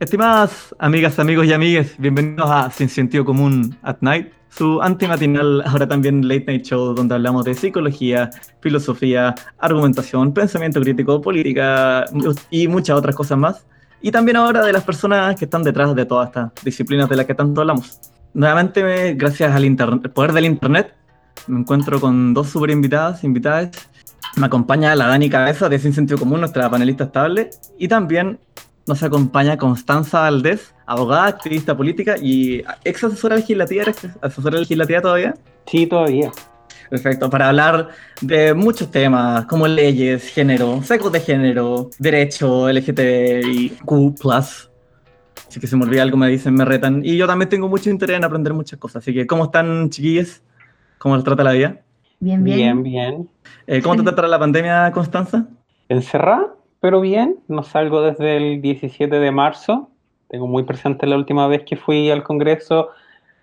Estimadas amigas, amigos y amigues, bienvenidos a Sin Sentido Común at Night, su antimatinal, ahora también late night show, donde hablamos de psicología, filosofía, argumentación, pensamiento crítico, política y muchas otras cosas más. Y también ahora de las personas que están detrás de todas estas disciplinas de las que tanto hablamos. Nuevamente, gracias al poder del internet, me encuentro con dos super invitadas, invitadas. Me acompaña la Dani Cabeza de Sin Sentido Común, nuestra panelista estable, y también nos acompaña Constanza Valdés, abogada, activista política y ex asesora legislativa. ¿Eres asesora legislativa todavía? Sí, todavía. Perfecto, para hablar de muchos temas como leyes, género, sexos de género, derecho, LGTBIQ+. Así que se me olvida algo, me dicen, me retan. Y yo también tengo mucho interés en aprender muchas cosas. Así que, ¿cómo están, chiquillos? ¿Cómo les trata la vida? Bien, bien. Bien, bien. Eh, ¿Cómo te trata la pandemia, Constanza? Encerrada pero bien. No salgo desde el 17 de marzo. Tengo muy presente la última vez que fui al Congreso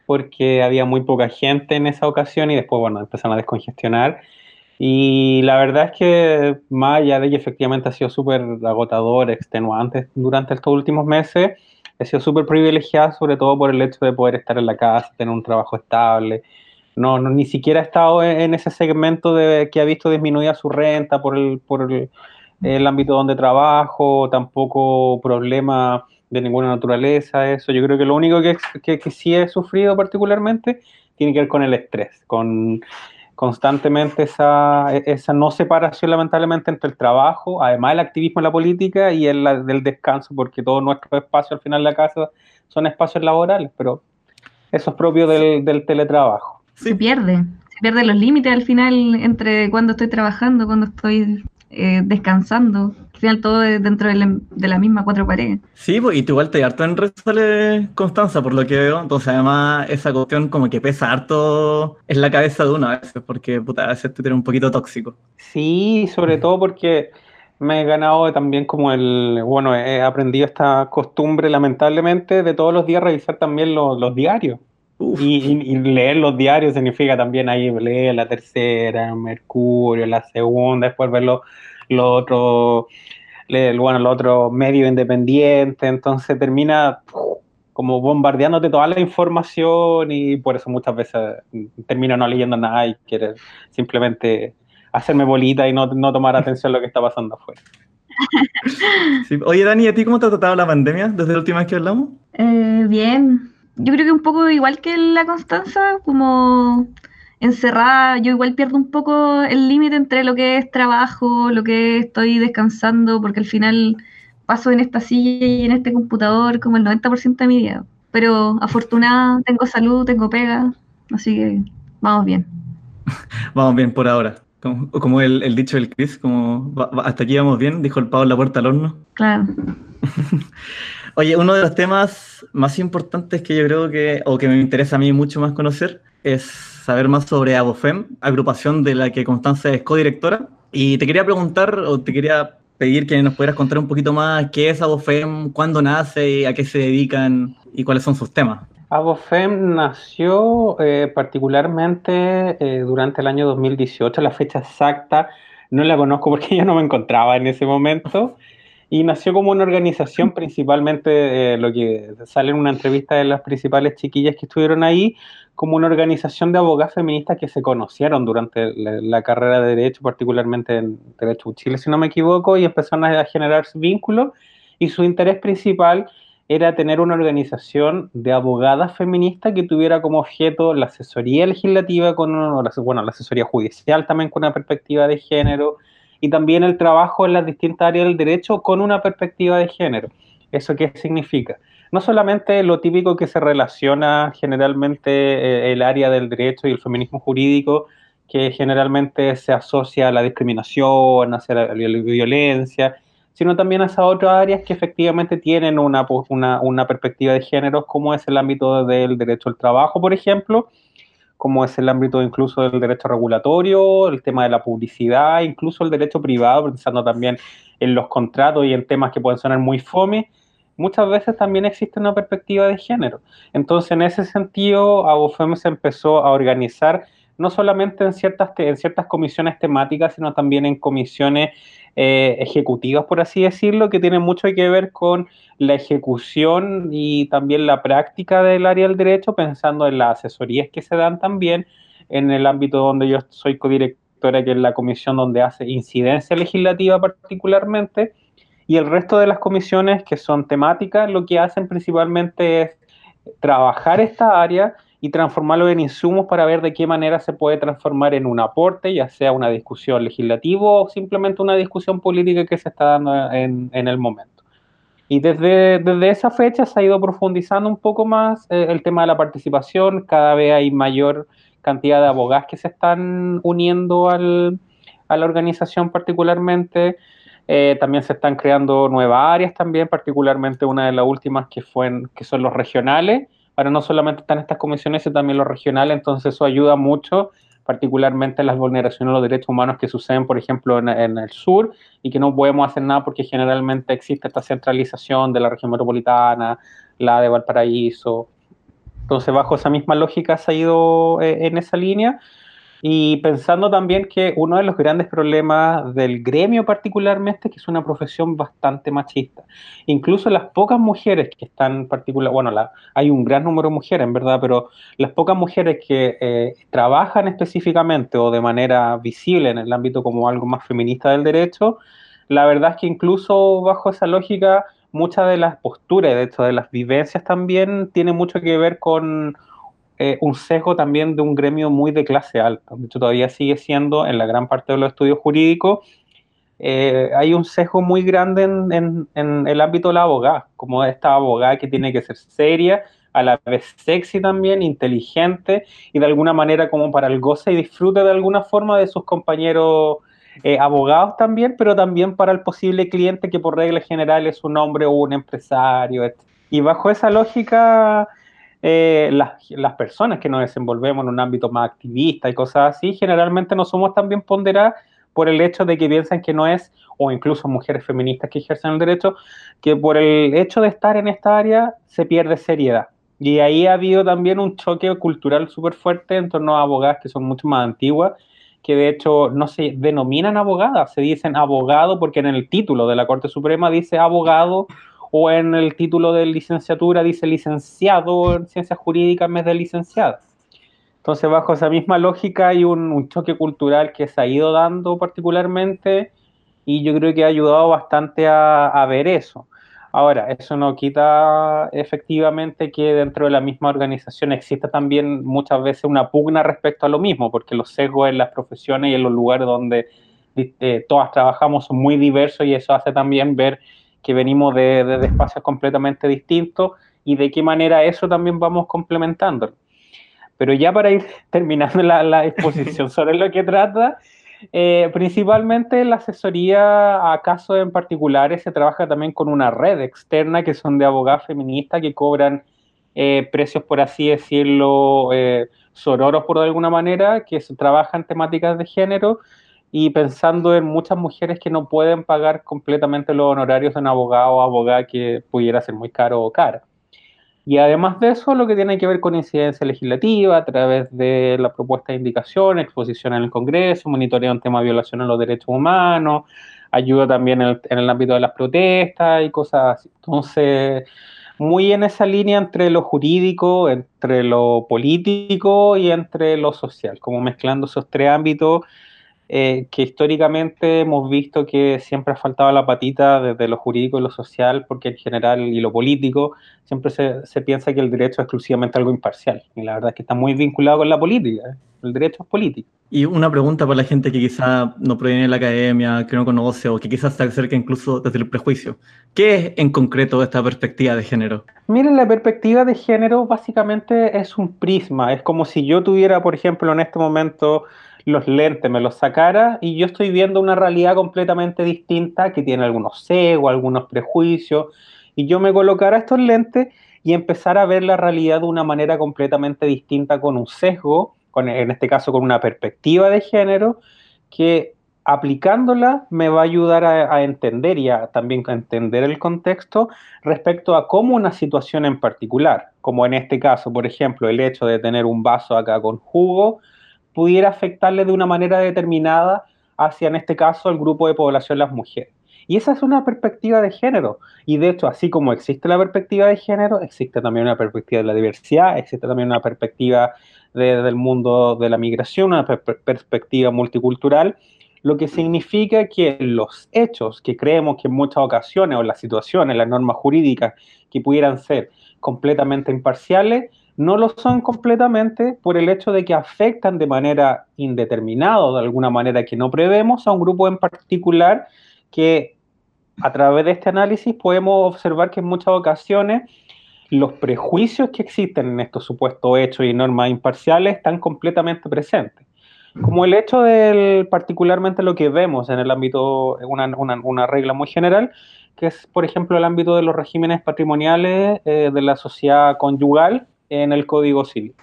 porque había muy poca gente en esa ocasión y después, bueno, empezaron a descongestionar. Y la verdad es que más allá de que efectivamente ha sido súper agotador, extenuante durante estos últimos meses, he sido súper privilegiado, sobre todo por el hecho de poder estar en la casa, tener un trabajo estable. No, no ni siquiera he estado en, ese segmento de que ha visto disminuida su renta por el, por el, el ámbito donde trabajo, tampoco problema de ninguna naturaleza, eso. Yo creo que lo único que, que, sí he sufrido particularmente tiene que ver con el estrés, con constantemente esa, esa no separación lamentablemente entre el trabajo, además el activismo en la política y el del descanso, porque todo nuestro espacio al final de la casa son espacios laborales, pero eso es propio del, del teletrabajo. Se pierde, se pierde los límites al final entre cuando estoy trabajando, cuando estoy eh, descansando. Al final todo dentro de la, misma cuatro paredes. Sí, pues, y tú igual te harto en redes Constanza, por lo que veo. Entonces, además, esa cuestión como que pesa harto en la cabeza de uno a veces, porque puta, a veces tú tienes un poquito tóxico. Sí, sobre todo porque me he ganado también como el, bueno, he aprendido esta costumbre lamentablemente de todos los días revisar también los, diarios. Y, leer los diarios significa también ahí leer la tercera, Mercurio, la segunda, después ver los lo otros, bueno, los otros medios independientes, entonces termina como bombardeándote toda la información y por eso muchas veces termino no leyendo nada y quiero simplemente hacerme bolita y no, no tomar atención a lo que está pasando afuera. Oye, Dani, ¿a ti cómo te ha tratado la pandemia desde la última vez que hablamos? Eh, bien, yo creo que un poco igual que la Constanza, como encerrada, yo igual pierdo un poco el límite entre lo que es trabajo, lo que estoy descansando, porque al final paso en esta silla y en este computador como el 90% de mi día. Pero afortunada, tengo salud, tengo pega, así que vamos bien. vamos bien por ahora. Como, el, dicho del Chris, como hasta aquí vamos bien, dijo el en la puerta al horno. Claro. Oye, uno de los temas más importantes que yo creo que, o que me interesa a mí mucho más conocer, es saber más sobre Abofem, agrupación de la que Constanza es codirectora. Y te quería preguntar, o te quería pedir que nos pudieras contar un poquito más qué es Abofem, cuándo nace, a qué se dedican y cuáles son sus temas. Abofem nació eh, particularmente eh, durante el año 2018, la fecha exacta. No la conozco porque yo no me encontraba en ese momento, y nació como una organización, principalmente eh, lo que sale en una entrevista de las principales chiquillas que estuvieron ahí, como una organización de abogadas feministas que se conocieron durante la, carrera de Derecho, particularmente en Derecho Chile, si no me equivoco, y empezaron a generar vínculos, y su interés principal era tener una organización de abogadas feministas que tuviera como objeto la asesoría legislativa, con bueno, la asesoría judicial también con una perspectiva de género, y también el trabajo en las distintas áreas del derecho con una perspectiva de género. ¿Eso qué significa? No solamente lo típico que se relaciona generalmente eh, el área del derecho y el feminismo jurídico, que generalmente se asocia a la discriminación, hacia la, violencia, sino también a otras áreas que efectivamente tienen una, una, una perspectiva de género, como es el ámbito del derecho al trabajo, por ejemplo, como es el ámbito incluso del derecho regulatorio, el tema de la publicidad, incluso el derecho privado, pensando también en los contratos y en temas que pueden sonar muy fome, muchas veces también existe una perspectiva de género. Entonces, en ese sentido, Abofem se empezó a organizar no solamente en ciertas, en ciertas comisiones temáticas, sino también en comisiones eh, ejecutivas, por así decirlo, que tienen mucho que ver con la ejecución y también la práctica del área del derecho, pensando en las asesorías que se dan también en el ámbito donde yo soy codirectora, que es la comisión donde hace incidencia legislativa particularmente, y el resto de las comisiones que son temáticas, lo que hacen principalmente es trabajar esta área y transformarlo en insumos para ver de qué manera se puede transformar en un aporte, ya sea una discusión legislativa o simplemente una discusión política que se está dando en, el momento. Y desde, desde, esa fecha se ha ido profundizando un poco más eh, el tema de la participación, cada vez hay mayor cantidad de abogados que se están uniendo al, a la organización particularmente. Eh, también se están creando nuevas áreas también, particularmente una de las últimas que, fue que son los regionales, Ahora no solamente están estas comisiones, sino también los regionales, entonces eso ayuda mucho, particularmente en las vulneraciones de los derechos humanos que suceden, por ejemplo, en, el sur y que no podemos hacer nada porque generalmente existe esta centralización de la región metropolitana, la de Valparaíso. Entonces, bajo esa misma lógica se ha ido eh, en esa línea y pensando también que uno de los grandes problemas del gremio particularmente es que es una profesión bastante machista. Incluso las pocas mujeres que están particular, bueno, la, hay un gran número de mujeres, en verdad, pero las pocas mujeres que eh, trabajan específicamente o de manera visible en el ámbito como algo más feminista del derecho, la verdad es que incluso bajo esa lógica, muchas de las posturas, de hecho, de las vivencias también tiene mucho que ver con eh, un sesgo también de un gremio muy de clase alta. Todavía sigue siendo en la gran parte de los estudios jurídicos. Eh, hay un sesgo muy grande en, el ámbito de la abogada, como esta abogada que tiene que ser seria, a la vez sexy también, inteligente y de alguna manera como para el goce y disfrute de alguna forma de sus compañeros eh, abogados también, pero también para el posible cliente que por regla general es un hombre o un empresario. Y bajo esa lógica eh, las, personas que nos desenvolvemos en un ámbito más activista y cosas así, generalmente no somos tan bien ponderadas por el hecho de que piensan que no es, o incluso mujeres feministas que ejercen el derecho, que por el hecho de estar en esta área se pierde seriedad. Y ahí ha habido también un choque cultural súper fuerte en torno a abogadas que son mucho más antiguas, que de hecho no se denominan abogadas, se dicen abogado porque en el título de la Corte Suprema dice abogado o en el título de licenciatura dice licenciado en ciencias jurídicas en vez de licenciada. Entonces, bajo esa misma lógica hay un, choque cultural que se ha ido dando particularmente y yo creo que ha ayudado bastante a, ver eso. Ahora, eso no quita efectivamente que dentro de la misma organización exista también muchas veces una pugna respecto a lo mismo, porque los sesgos en las profesiones y en los lugares donde eh, todas trabajamos son muy diversos y eso hace también ver que venimos de, espacios completamente distintos y de qué manera eso también vamos complementando. Pero ya para ir terminando la, exposición sobre lo que trata, eh, principalmente la asesoría a casos en particulares se trabaja también con una red externa que son de abogadas feministas que cobran eh, precios, por así decirlo, eh, sororos por alguna manera, que trabajan temáticas de género y pensando en muchas mujeres que no pueden pagar completamente los honorarios de un abogado o abogada que pudiera ser muy caro o cara. Y además de eso, lo que tiene que ver con incidencia legislativa a través de la propuesta de indicación, exposición en el Congreso, monitoreo en tema de violación a los derechos humanos, ayuda también en el, ámbito de las protestas y cosas así. Entonces, muy en esa línea entre lo jurídico, entre lo político y entre lo social, como mezclando esos tres ámbitos eh, que históricamente hemos visto que siempre ha faltado la patita desde lo jurídico y lo social, porque en general y lo político siempre se, se piensa que el derecho es exclusivamente algo imparcial. Y la verdad es que está muy vinculado con la política. ¿eh? El derecho es político. Y una pregunta para la gente que quizá no proviene de la academia, que no conoce o que quizás se acerca incluso desde el prejuicio. ¿Qué es en concreto esta perspectiva de género? Miren, la perspectiva de género básicamente es un prisma. Es como si yo tuviera, por ejemplo, en este momento los lentes, me los sacara y yo estoy viendo una realidad completamente distinta que tiene algunos sesgos, algunos prejuicios, y yo me colocara estos lentes y empezar a ver la realidad de una manera completamente distinta con un sesgo, con, en este caso con una perspectiva de género, que aplicándola me va a ayudar a, a, entender y a, también a entender el contexto respecto a cómo una situación en particular, como en este caso, por ejemplo, el hecho de tener un vaso acá con jugo, pudiera afectarle de una manera determinada hacia, en este caso, el grupo de población las mujeres. Y esa es una perspectiva de género. Y de hecho, así como existe la perspectiva de género, existe también una perspectiva de la diversidad, existe también una perspectiva del mundo de la migración, una perspectiva multicultural, lo que significa que los hechos que creemos que en muchas ocasiones, o las situaciones, las normas jurídicas que pudieran ser completamente imparciales, no lo son completamente por el hecho de que afectan de manera indeterminada o de alguna manera que no prevemos a un grupo en particular que a través de este análisis podemos observar que en muchas ocasiones los prejuicios que existen en estos supuestos hechos y normas imparciales están completamente presentes. Como el hecho del, particularmente lo que vemos en el ámbito, una, una, regla muy general, que es, por ejemplo, el ámbito de los regímenes patrimoniales eh, de la sociedad conyugal en el Código Civil.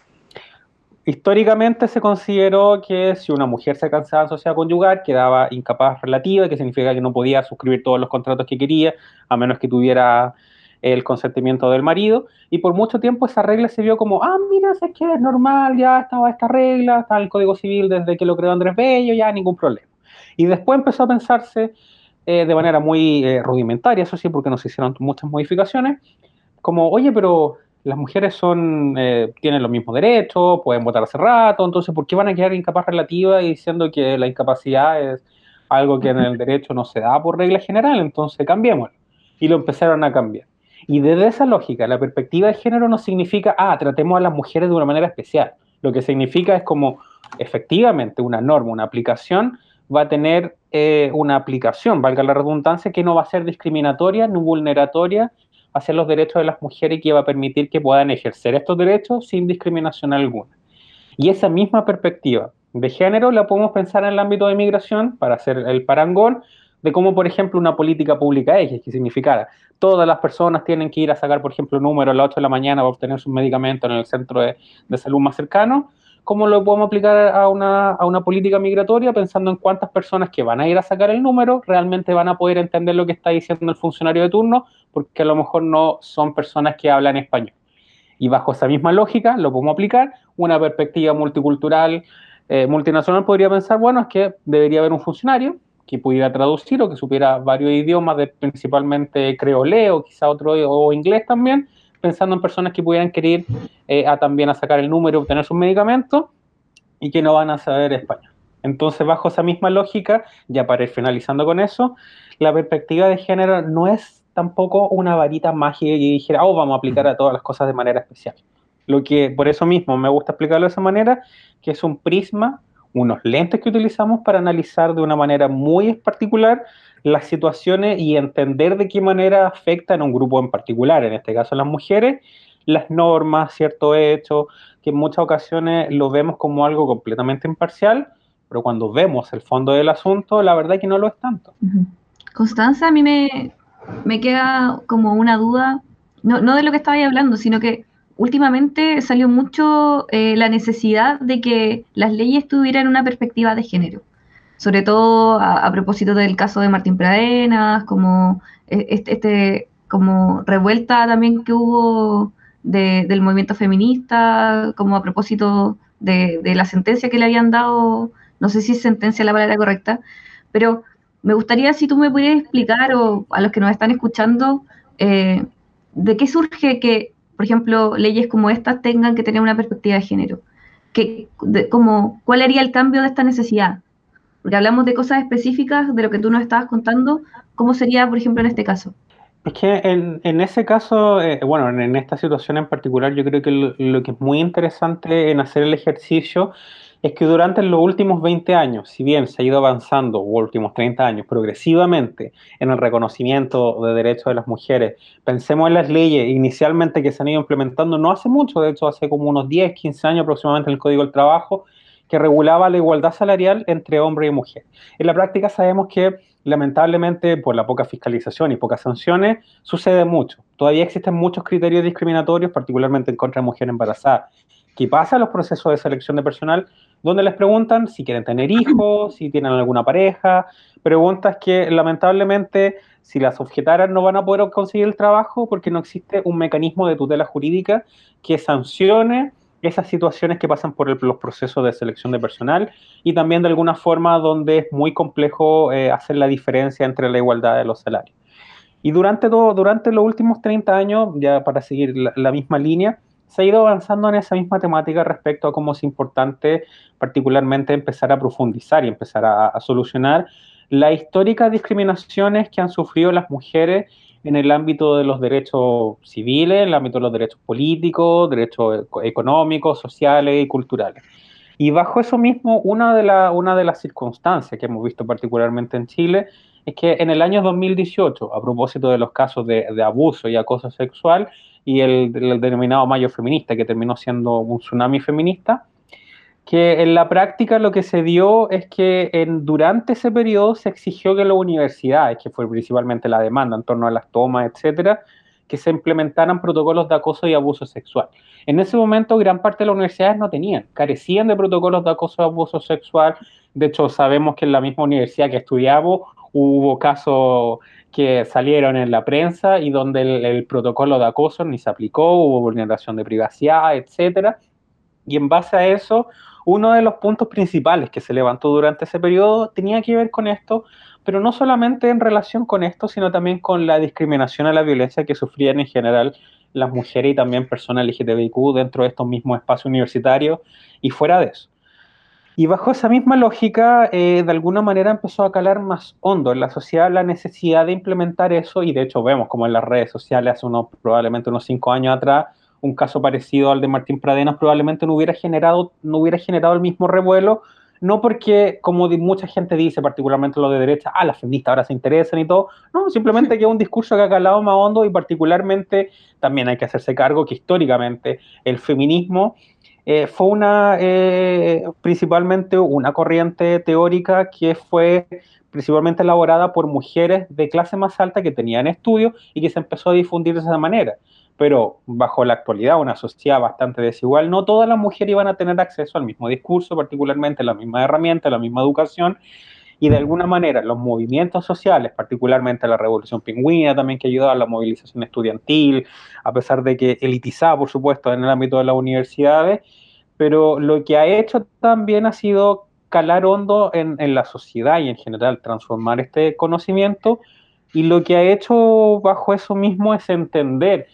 Históricamente se consideró que si una mujer se casaba en sociedad conyugal quedaba incapaz relativa, que significa que no podía suscribir todos los contratos que quería, a menos que tuviera el consentimiento del marido. Y por mucho tiempo esa regla se vio como, ah, mira, es que es normal, ya estaba esta regla, está el Código Civil desde que lo creó Andrés Bello, ya ningún problema. Y después empezó a pensarse eh, de manera muy eh, rudimentaria, eso sí, porque no se hicieron muchas modificaciones, como, oye, pero las mujeres son, eh, tienen los mismos derechos, pueden votar hace rato, entonces, ¿por qué van a quedar incapaz relativa y diciendo que la incapacidad es algo que en el derecho no se da por regla general? Entonces, cambiémoslo. Y lo empezaron a cambiar. Y desde esa lógica, la perspectiva de género no significa, ah, tratemos a las mujeres de una manera especial. Lo que significa es como, efectivamente, una norma, una aplicación, va a tener eh, una aplicación, valga la redundancia, que no va a ser discriminatoria ni vulneratoria hacia los derechos de las mujeres y que va a permitir que puedan ejercer estos derechos sin discriminación alguna. Y esa misma perspectiva de género la podemos pensar en el ámbito de migración para hacer el parangón de cómo, por ejemplo, una política pública X, que significara todas las personas tienen que ir a sacar, por ejemplo, un número a las 8 de la mañana para obtener sus medicamentos en el centro de salud más cercano, ¿cómo lo podemos aplicar a una, a una, política migratoria pensando en cuántas personas que van a ir a sacar el número realmente van a poder entender lo que está diciendo el funcionario de turno, porque a lo mejor no son personas que hablan español. Y bajo esa misma lógica lo podemos aplicar, una perspectiva multicultural, eh, multinacional podría pensar, bueno, es que debería haber un funcionario que pudiera traducir o que supiera varios idiomas, de, principalmente creole o quizá otro o inglés también, pensando en personas que pudieran querer eh, a también a sacar el número, obtener sus medicamentos y que no van a saber español. Entonces, bajo esa misma lógica, ya para ir finalizando con eso, la perspectiva de género no es tampoco una varita mágica y dijera, oh, vamos a aplicar a todas las cosas de manera especial. Lo que por eso mismo me gusta explicarlo de esa manera, que es un prisma, unos lentes que utilizamos para analizar de una manera muy particular las situaciones y entender de qué manera afectan a un grupo en particular, en este caso las mujeres, las normas, ciertos hechos, que en muchas ocasiones lo vemos como algo completamente imparcial, pero cuando vemos el fondo del asunto, la verdad es que no lo es tanto. Constanza, a mí me, me queda como una duda, no, no de lo que estabais hablando, sino que últimamente salió mucho eh, la necesidad de que las leyes tuvieran una perspectiva de género. Sobre todo a, propósito del caso de Martín Pradenas, como e, este, este, como revuelta también que hubo del movimiento feminista, como a propósito de, la sentencia que le habían dado, no sé si es sentencia la palabra correcta, pero me gustaría si tú me pudieras explicar, o a los que nos están escuchando, eh, de qué surge que, por ejemplo, leyes como estas tengan que tener una perspectiva de género. Que, como, ¿Cuál haría el cambio de esta necesidad? Porque hablamos de cosas específicas de lo que tú nos estabas contando, ¿cómo sería, por ejemplo, en este caso? Es que en, en ese caso, eh, bueno, en, esta situación en particular, yo creo que lo, que es muy interesante en hacer el ejercicio es que durante los últimos 20 años, si bien se ha ido avanzando, o últimos 30 años, progresivamente en el reconocimiento de derechos de las mujeres, pensemos en las leyes inicialmente que se han ido implementando no hace mucho, de hecho hace como unos 10, 15 años aproximadamente en el Código del Trabajo, que regulaba la igualdad salarial entre hombre y mujer. En la práctica sabemos que lamentablemente por la poca fiscalización y pocas sanciones sucede mucho. Todavía existen muchos criterios discriminatorios, particularmente en contra de mujeres embarazadas. ¿Qué pasa los procesos de selección de personal? Donde les preguntan si quieren tener hijos, si tienen alguna pareja, preguntas que lamentablemente si las objetaran no van a poder conseguir el trabajo porque no existe un mecanismo de tutela jurídica que sancione esas situaciones que pasan por los procesos de selección de personal y también de alguna forma donde es muy complejo eh, hacer la diferencia entre la igualdad de los salarios. Y durante, todo, durante los últimos 30 años, ya para seguir la, misma línea, se ha ido avanzando en esa misma temática respecto a cómo es importante particularmente empezar a profundizar y empezar a, solucionar las históricas discriminaciones que han sufrido las mujeres en el ámbito de los derechos civiles, en el ámbito de los derechos políticos, derechos económicos, sociales y culturales. Y bajo eso mismo, una de, una de las circunstancias que hemos visto particularmente en Chile es que en el año 2018, a propósito de los casos de, abuso y acoso sexual y el, denominado Mayo Feminista, que terminó siendo un tsunami feminista, que en la práctica lo que se dio es que en, durante ese periodo se exigió que las universidades, que fue principalmente la demanda en torno a las tomas, etcétera, que se implementaran protocolos de acoso y abuso sexual. En ese momento gran parte de las universidades no tenían, carecían de protocolos de acoso y abuso sexual. De hecho, sabemos que en la misma universidad que estudiamos hubo casos que salieron en la prensa y donde el, protocolo de acoso ni se aplicó, hubo vulneración de privacidad, etcétera. Y en base a eso, uno de los puntos principales que se levantó durante ese periodo tenía que ver con esto, pero no solamente en relación con esto, sino también con la discriminación a la violencia que sufrían en general las mujeres y también personas LGTBIQ dentro de estos mismos espacios universitarios y fuera de eso. Y bajo esa misma lógica, eh, de alguna manera empezó a calar más hondo en la sociedad la necesidad de implementar eso, y de hecho vemos como en las redes sociales hace unos, probablemente unos cinco años atrás, un caso parecido al de Martín Pradenas probablemente no hubiera generado, no hubiera generado el mismo revuelo, no porque, como mucha gente dice, particularmente lo de derecha, ah, las feministas ahora se interesan y todo, no, simplemente que es un discurso que ha calado más hondo y particularmente también hay que hacerse cargo que históricamente el feminismo eh, fue una, eh, principalmente una corriente teórica que fue principalmente elaborada por mujeres de clase más alta que tenían estudios y que se empezó a difundir de esa manera. Pero bajo la actualidad, una sociedad bastante desigual, no todas las mujeres iban a tener acceso al mismo discurso, particularmente la misma herramienta, la misma educación, y de alguna manera los movimientos sociales, particularmente la revolución pingüina también que ayudaba a la movilización estudiantil, a pesar de que elitizaba, por supuesto, en el ámbito de las universidades, pero lo que ha hecho también ha sido calar hondo en, en la sociedad y en general transformar este conocimiento, y lo que ha hecho bajo eso mismo es entender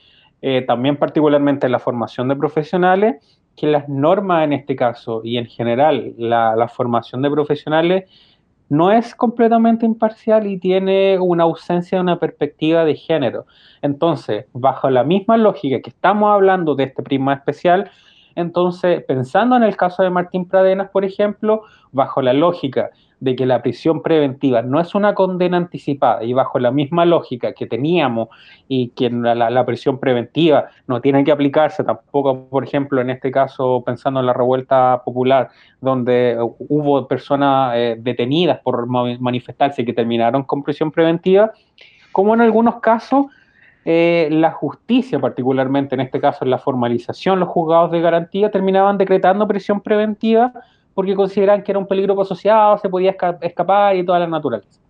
eh, también particularmente en la formación de profesionales, que las normas en este caso y en general la, formación de profesionales no es completamente imparcial y tiene una ausencia de una perspectiva de género. Entonces, bajo la misma lógica que estamos hablando de este prisma especial, entonces, pensando en el caso de Martín Pradenas, por ejemplo, bajo la lógica de que la prisión preventiva no es una condena anticipada y bajo la misma lógica que teníamos y que la, prisión preventiva no tiene que aplicarse tampoco, por ejemplo, en este caso pensando en la revuelta popular, donde hubo personas eh, detenidas por manifestarse que terminaron con prisión preventiva, como en algunos casos eh, la justicia, particularmente en este caso en la formalización, los juzgados de garantía terminaban decretando prisión preventiva porque consideran que era un peligro asociado, se podía escapar y toda la naturaleza.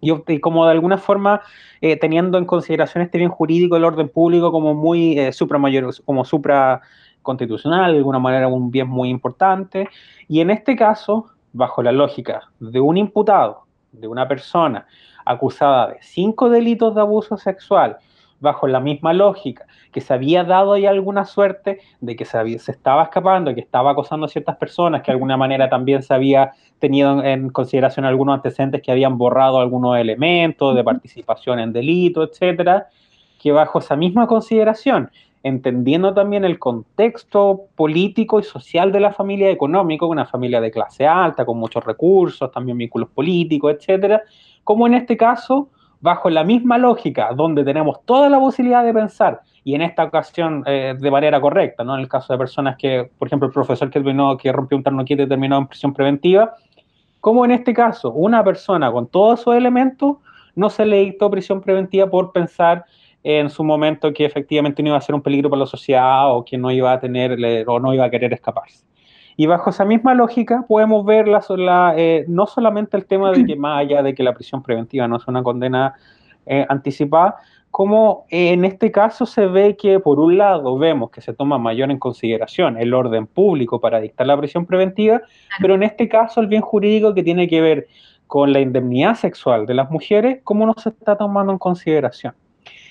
Y, como de alguna forma, eh, teniendo en consideración este bien jurídico del orden público como muy eh, supramayor, como supra constitucional, de alguna manera un bien muy importante, y en este caso, bajo la lógica de un imputado, de una persona acusada de cinco delitos de abuso sexual, bajo la misma lógica, que se había dado ahí alguna suerte de que se, se estaba escapando, que estaba acosando a ciertas personas, que de alguna manera también se había tenido en consideración algunos antecedentes que habían borrado algunos elementos de participación en delito, etcétera, que bajo esa misma consideración, entendiendo también el contexto político y social de la familia económica, una familia de clase alta, con muchos recursos, también vínculos políticos, etcétera, como en este caso bajo la misma lógica, donde tenemos toda la posibilidad de pensar, y en esta ocasión eh, de manera correcta, ¿no? En el caso de personas que, por ejemplo, el profesor que, terminó, que rompió un ternoquete y terminó en prisión preventiva, como en este caso, una persona con todos esos elementos no se le dictó prisión preventiva por pensar en su momento que efectivamente no iba a ser un peligro para la sociedad o que no iba a tener o no iba a querer escaparse. Y bajo esa misma lógica podemos ver la, eh, no solamente el tema de que más allá de que la prisión preventiva no es una condena eh, anticipada, como en este caso se ve que por un lado vemos que se toma mayor en consideración el orden público para dictar la prisión preventiva, pero en este caso el bien jurídico que tiene que ver con la indemnidad sexual de las mujeres, ¿cómo no se está tomando en consideración?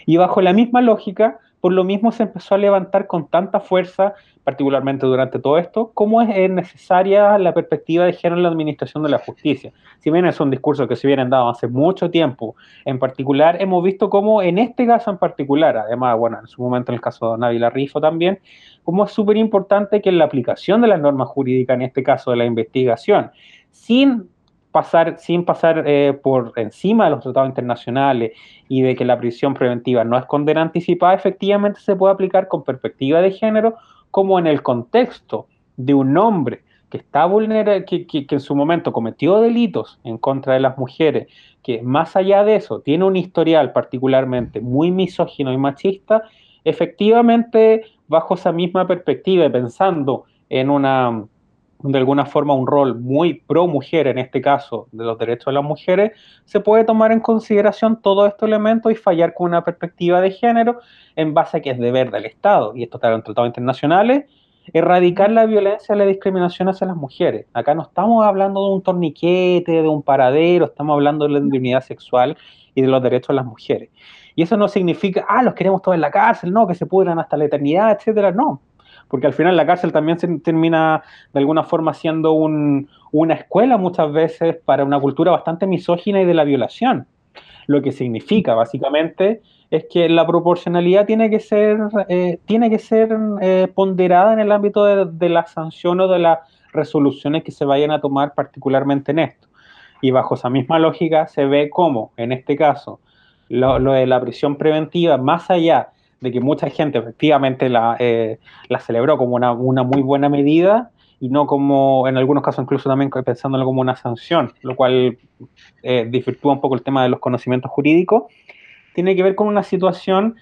Y bajo la misma lógica, por lo mismo se empezó a levantar con tanta fuerza, particularmente durante todo esto, cómo es necesaria la perspectiva de género en la administración de la justicia. Si bien es un discurso que se vienen dado hace mucho tiempo, en particular hemos visto cómo en este caso en particular, además, bueno, en su momento en el caso de Návila Rifo también, cómo es súper importante que en la aplicación de las normas jurídicas, en este caso de la investigación, sin pasar, sin pasar eh, por encima de los tratados internacionales y de que la prisión preventiva no es condena anticipada, efectivamente se puede aplicar con perspectiva de género, como en el contexto de un hombre que está vulnerable, que, que, en su momento cometió delitos en contra de las mujeres, que más allá de eso tiene un historial particularmente muy misógino y machista, efectivamente, bajo esa misma perspectiva y pensando en una de alguna forma un rol muy pro mujer, en este caso de los derechos de las mujeres, se puede tomar en consideración todos estos elementos y fallar con una perspectiva de género en base a que es deber del Estado, y esto está en tratados internacionales, erradicar la violencia y la discriminación hacia las mujeres. Acá no estamos hablando de un torniquete, de un paradero, estamos hablando de la dignidad sexual y de los derechos de las mujeres. Y eso no significa, ah, los queremos todos en la cárcel, no, que se pudran hasta la eternidad, etcétera. No, porque al final la cárcel también termina de alguna forma siendo una escuela muchas veces para una cultura bastante misógina y de la violación. Lo que significa básicamente es que la proporcionalidad tiene que ser, eh, tiene que ser eh, ponderada en el ámbito de, la sanción o de las resoluciones que se vayan a tomar particularmente en esto. Y bajo esa misma lógica se ve cómo, en este caso, lo de la prisión preventiva, más allá de que mucha gente efectivamente la, eh, la celebró como una, una, muy buena medida y no como, en algunos casos incluso también pensándolo como una sanción, lo cual eh, desvirtúa un poco el tema de los conocimientos jurídicos, tiene que ver con una situación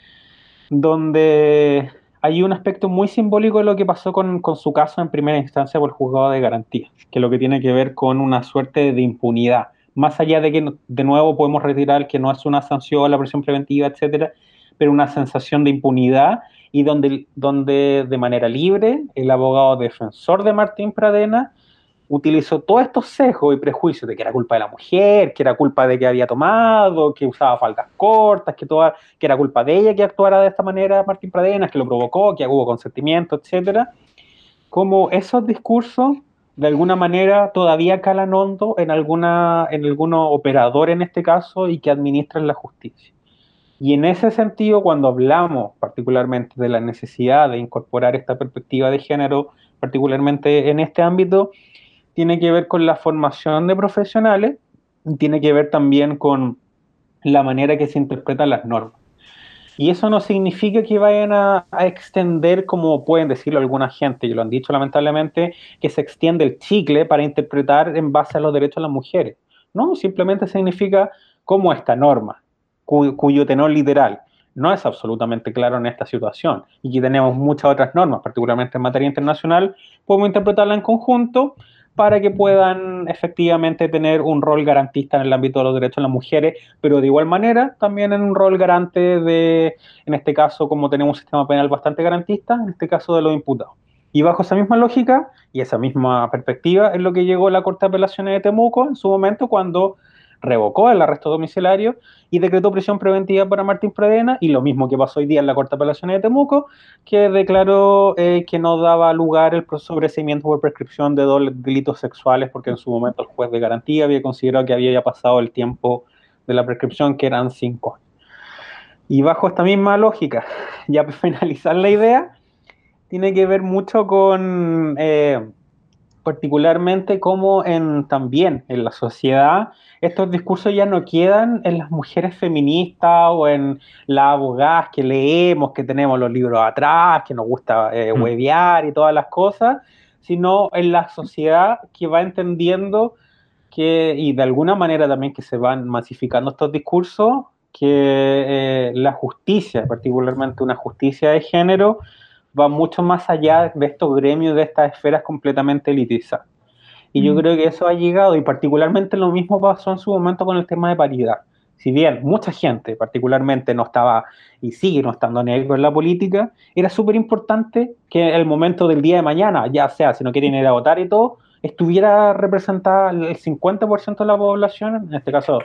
donde hay un aspecto muy simbólico de lo que pasó con, con, su caso en primera instancia por el juzgado de garantía, que es lo que tiene que ver con una suerte de impunidad. Más allá de que, de nuevo, podemos retirar que no es una sanción, la presión preventiva, etcétera, pero una sensación de impunidad y donde, donde de manera libre el abogado defensor de Martín Pradena utilizó todos estos sesgos y prejuicios de que era culpa de la mujer, que era culpa de que había tomado, que usaba faldas cortas, que, toda, que era culpa de ella que actuara de esta manera Martín Pradena, que lo provocó, que hubo consentimiento, etcétera, como esos discursos de alguna manera todavía calan hondo en alguna en algunos operadores en este caso y que administran la justicia. Y en ese sentido, cuando hablamos particularmente de la necesidad de incorporar esta perspectiva de género, particularmente en este ámbito, tiene que ver con la formación de profesionales, tiene que ver también con la manera que se interpretan las normas. Y eso no significa que vayan a, extender, como pueden decirlo alguna gente, y lo han dicho lamentablemente, que se extiende el chicle para interpretar en base a los derechos de las mujeres. No, simplemente significa cómo esta norma cuyo, tenor literal no es absolutamente claro en esta situación y que tenemos muchas otras normas, particularmente en materia internacional, podemos interpretarla en conjunto para que puedan efectivamente tener un rol garantista en el ámbito de los derechos de las mujeres, pero de igual manera también en un rol garante de, en este caso, como tenemos un sistema penal bastante garantista, en este caso de los imputados. Y bajo esa misma lógica y esa misma perspectiva es lo que llegó la Corte de Apelaciones de Temuco en su momento cuando revocó el arresto domiciliario y decretó prisión preventiva para Martín Pradena, y lo mismo que pasó hoy día en la Corte de Apelaciones de Temuco, que declaró eh, que no daba lugar el sobreseimiento por prescripción de delitos sexuales, porque en su momento el juez de garantía había considerado que había ya pasado el tiempo de la prescripción, que eran cinco años. Y bajo esta misma lógica, ya para finalizar la idea, tiene que ver mucho con eh, particularmente como en, también en la sociedad estos discursos ya no quedan en las mujeres feministas o en las abogadas que leemos, que tenemos los libros atrás, que nos gusta eh, mm. huevear y todas las cosas, sino en la sociedad que va entendiendo que, y de alguna manera también que se van masificando estos discursos, que eh, la justicia, particularmente una justicia de género, va mucho más allá de estos gremios, de estas esferas completamente elitizadas. Y yo creo que eso ha llegado, y particularmente lo mismo pasó en su momento con el tema de paridad. si bien mucha gente particularmente no estaba y sigue no estando en en la política, era súper importante que el momento del día de mañana, ya sea si no quieren ir a votar y todo, estuviera representada el 50% de la población, en este caso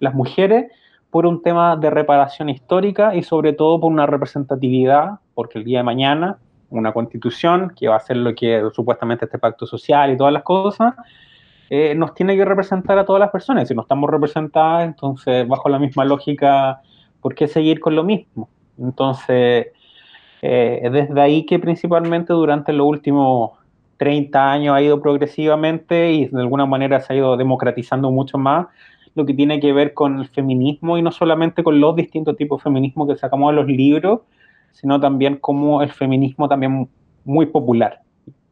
las mujeres, por un tema de reparación histórica y sobre todo por una representatividad, porque el día de mañana una constitución que va a ser lo que supuestamente este pacto social y todas las cosas, eh, nos tiene que representar a todas las personas. Si no estamos representadas, entonces bajo la misma lógica, ¿por qué seguir con lo mismo? Entonces, eh, desde ahí que principalmente durante los últimos 30 años ha ido progresivamente y de alguna manera se ha ido democratizando mucho más lo que tiene que ver con el feminismo y no solamente con los distintos tipos de feminismo que sacamos de los libros, sino también como el feminismo también muy popular,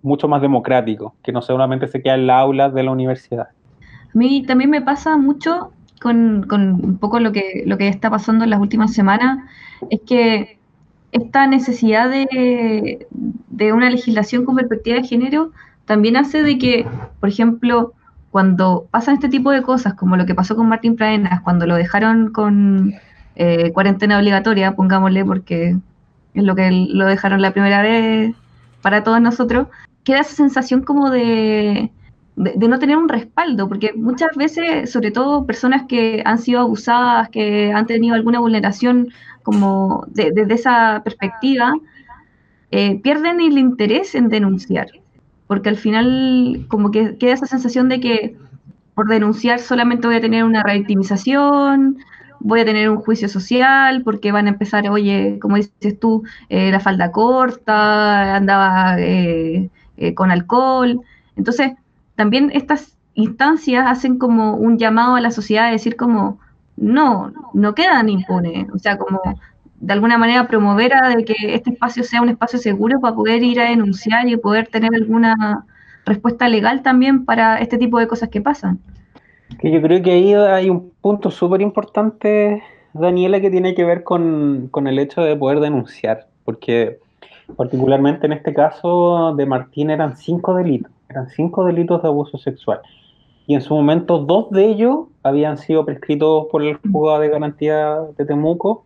mucho más democrático, que no solamente se queda en las aulas de la universidad. A mí también me pasa mucho con, un poco lo que, lo que está pasando en las últimas semanas, es que esta necesidad de, de una legislación con perspectiva de género también hace de que, por ejemplo, cuando pasan este tipo de cosas, como lo que pasó con Martín Praenas, cuando lo dejaron con eh, cuarentena obligatoria, pongámosle, porque es lo que lo dejaron la primera vez para todos nosotros, queda esa sensación como de, no tener un respaldo, porque muchas veces, sobre todo personas que han sido abusadas, que han tenido alguna vulneración como desde esa perspectiva, eh, pierden el interés en denunciar porque al final como que queda esa sensación de que por denunciar solamente voy a tener una revictimización, voy a tener un juicio social, porque van a empezar, oye, como dices tú, eh, la falda corta, andaba eh, eh, con alcohol. Entonces, también estas instancias hacen como un llamado a la sociedad a decir como, no, no quedan impunes, o sea, como de alguna manera promover a de que este espacio sea un espacio seguro para poder ir a denunciar y poder tener alguna respuesta legal también para este tipo de cosas que pasan. Que yo creo que ahí hay un punto súper importante, Daniela, que tiene que ver con, con el hecho de poder denunciar, porque particularmente en este caso de Martín eran cinco delitos, eran cinco delitos de abuso sexual. Y en su momento dos de ellos habían sido prescritos por el juzgado de garantía de Temuco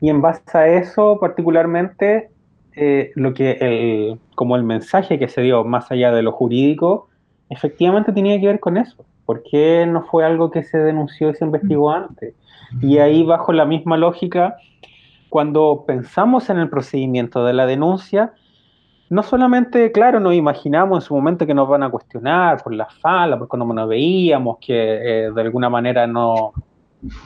y en base a eso, particularmente, eh, lo que el, como el mensaje que se dio más allá de lo jurídico, efectivamente tenía que ver con eso. ¿Por qué no fue algo que se denunció y se investigó antes? Y ahí, bajo la misma lógica, cuando pensamos en el procedimiento de la denuncia, no solamente, claro, nos imaginamos en su momento que nos van a cuestionar por la fala, porque no nos veíamos, que eh, de alguna manera no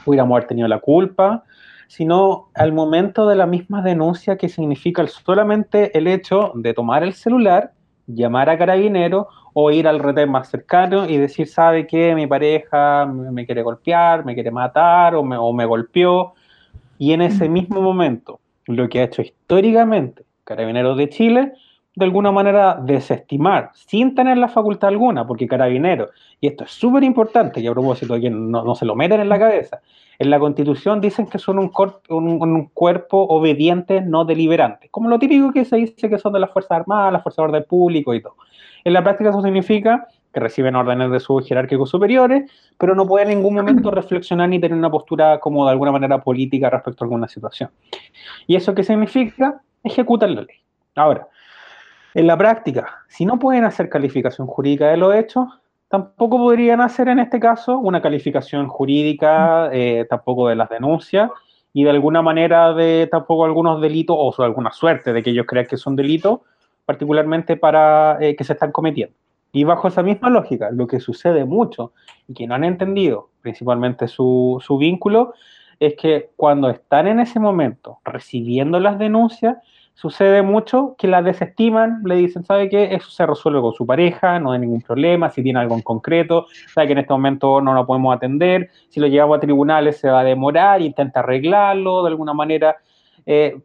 hubiéramos haber tenido la culpa, sino al momento de la misma denuncia que significa solamente el hecho de tomar el celular, llamar a carabinero o ir al retén más cercano y decir, ¿sabe qué? Mi pareja me quiere golpear, me quiere matar o me, o me golpeó. Y en ese mismo momento, lo que ha hecho históricamente Carabineros de Chile, de alguna manera desestimar, sin tener la facultad alguna, porque Carabineros, y esto es súper importante, y a propósito, que no, no se lo meten en la cabeza, en la Constitución dicen que son un, un, cuerpo obediente, no deliberante, como lo típico que se dice que son de las Fuerzas Armadas, las Fuerzas de Orden Público y todo. En la práctica eso significa que reciben órdenes de sus jerárquicos superiores, pero no pueden en ningún momento reflexionar ni tener una postura como de alguna manera política respecto a alguna situación. ¿Y eso qué significa? Ejecutan la ley. Ahora, en la práctica, si no pueden hacer calificación jurídica de los hechos, tampoco podrían hacer en este caso una calificación jurídica, eh, tampoco de las denuncias, y de alguna manera de tampoco algunos delitos, o alguna suerte de que ellos crean que son delitos, particularmente para eh, que se están cometiendo. Y bajo esa misma lógica, lo que sucede mucho y que no han entendido principalmente su, su vínculo, es que cuando están en ese momento recibiendo las denuncias, sucede mucho que la desestiman, le dicen, ¿sabe qué? Eso se resuelve con su pareja, no hay ningún problema, si tiene algo en concreto, sabe que en este momento no lo podemos atender, si lo llevamos a tribunales se va a demorar, intenta arreglarlo de alguna manera. Eh,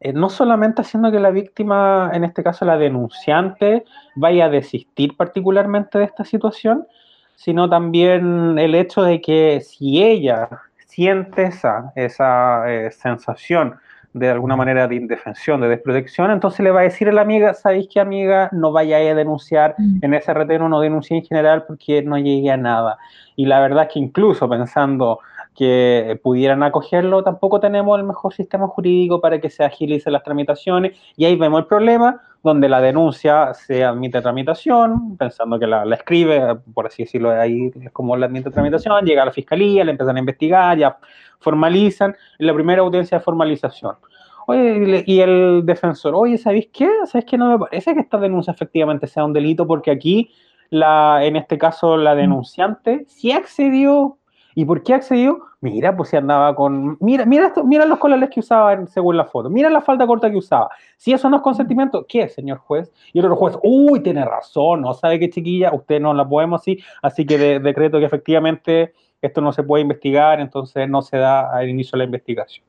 eh, no solamente haciendo que la víctima, en este caso la denunciante, vaya a desistir particularmente de esta situación, sino también el hecho de que si ella siente esa, esa eh, sensación de alguna manera de indefensión, de desprotección, entonces le va a decir a la amiga, ¿sabéis qué amiga? No vaya a denunciar en ese reteno, no denuncie en general porque no llegue a nada. Y la verdad es que incluso pensando que pudieran acogerlo, tampoco tenemos el mejor sistema jurídico para que se agilicen las tramitaciones. Y ahí vemos el problema, donde la denuncia se admite tramitación, pensando que la, escribe, por así decirlo, ahí es como la admite tramitación, llega a la fiscalía, le empiezan a investigar, ya formalizan, en la primera audiencia de formalización. Oye, y el defensor, oye, ¿sabéis qué? ¿Sabéis que no me parece que esta denuncia efectivamente sea un delito? Porque aquí, la, en este caso, la denunciante sí accedió ¿Y por qué accedió? Mira, pues si andaba con. Mira, mira, esto, mira los colores que usaba según la foto. Mira la falda corta que usaba. Si eso no es consentimiento, ¿qué, señor juez? Y el otro juez, uy, tiene razón, no sabe qué chiquilla, usted no la podemos así, así que decreto que efectivamente esto no se puede investigar, entonces no se da al inicio de la investigación.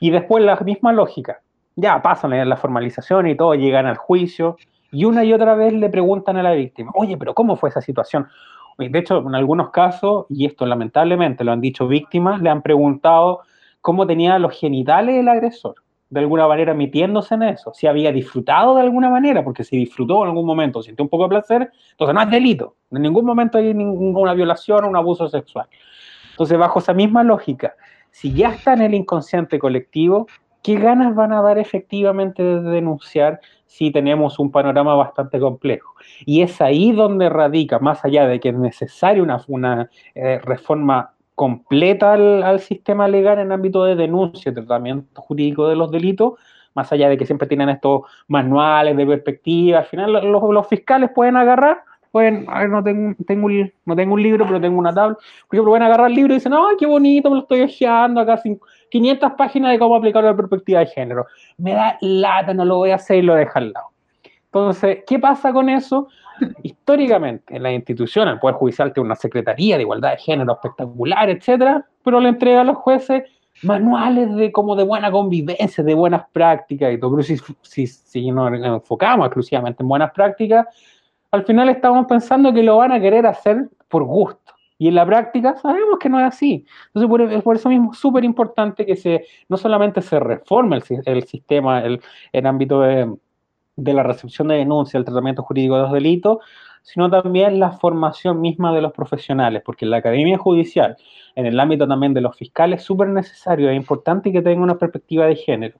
Y después la misma lógica. Ya pasan la formalización y todo, llegan al juicio y una y otra vez le preguntan a la víctima, oye, pero ¿cómo fue esa situación? De hecho, en algunos casos, y esto lamentablemente lo han dicho víctimas, le han preguntado cómo tenía los genitales el agresor, de alguna manera metiéndose en eso, si había disfrutado de alguna manera, porque si disfrutó en algún momento, sintió un poco de placer, entonces no es delito, en ningún momento hay ninguna violación o un abuso sexual. Entonces, bajo esa misma lógica, si ya está en el inconsciente colectivo, ¿qué ganas van a dar efectivamente de denunciar si tenemos un panorama bastante complejo? Y es ahí donde radica, más allá de que es necesaria una, eh, reforma completa al, sistema legal en ámbito de denuncia y tratamiento jurídico de los delitos, más allá de que siempre tienen estos manuales de perspectiva, al final los, fiscales pueden agarrar pueden, a ver, no tengo, tengo un, no tengo un libro, pero tengo una tabla. Por ejemplo, pueden agarrar el libro y dicen, ¡ay, qué bonito! Me lo estoy hojeando acá, 500 páginas de cómo aplicar la perspectiva de género. Me da lata, no lo voy a hacer y lo dejo al lado. Entonces, ¿qué pasa con eso? Históricamente, en las instituciones, el Poder Judicial tiene una Secretaría de Igualdad de Género espectacular, etcétera, pero le entrega a los jueces manuales de como de buena convivencia, de buenas prácticas y todo. Si, si, si nos enfocamos exclusivamente en buenas prácticas, al final estamos pensando que lo van a querer hacer por gusto. Y en la práctica sabemos que no es así. Entonces, por, eso mismo es súper importante que se, no solamente se reforme el, sistema, el, el ámbito de, de la recepción de denuncia, el tratamiento jurídico de los delitos, sino también la formación misma de los profesionales, porque en la academia judicial, en el ámbito también de los fiscales, es súper necesario, es importante que tengan una perspectiva de género.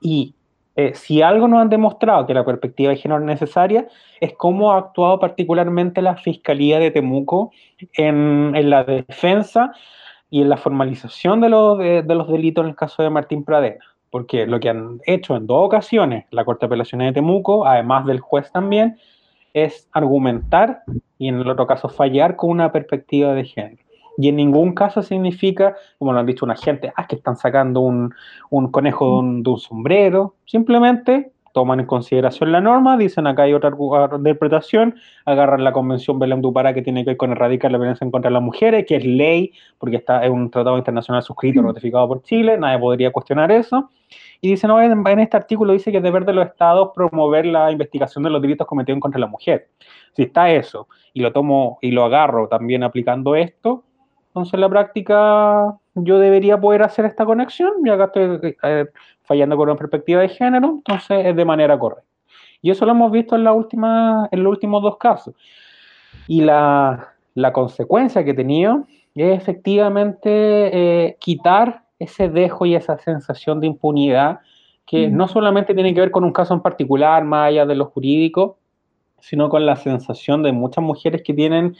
Y eh, si algo nos han demostrado que la perspectiva de género es necesaria, es cómo ha actuado particularmente la Fiscalía de Temuco en, la defensa y en la formalización de los, de, de los delitos en el caso de Martín Pradena porque lo que han hecho en dos ocasiones la Corte de Apelaciones de Temuco, además del juez también, es argumentar y en el otro caso fallar con una perspectiva de género. Y en ningún caso significa, como lo han dicho una gente, ah, que están sacando un, un conejo de un, de un sombrero. Simplemente toman en consideración la norma, dicen acá hay otra interpretación, agarran la Convención Belém du Pará que tiene que ver con erradicar la violencia en contra de las mujeres, que es ley, porque está es un tratado internacional suscrito, ratificado por Chile, nadie podría cuestionar eso. Y dicen, no, en, este artículo dice que es deber de los estados promover la investigación de los delitos cometidos contra la mujer. Si está eso, y lo tomo y lo agarro también aplicando esto, entonces en la práctica yo debería poder hacer esta conexión, y acá estoy eh, fallando con una perspectiva de género, entonces es de manera correcta. Y eso lo hemos visto en, la última, en los últimos dos casos. Y la, la consecuencia que he tenido es efectivamente eh, quitar ese dejo y esa sensación de impunidad que no solamente tiene que ver con un caso en particular, más allá de lo jurídico, sino con la sensación de muchas mujeres que tienen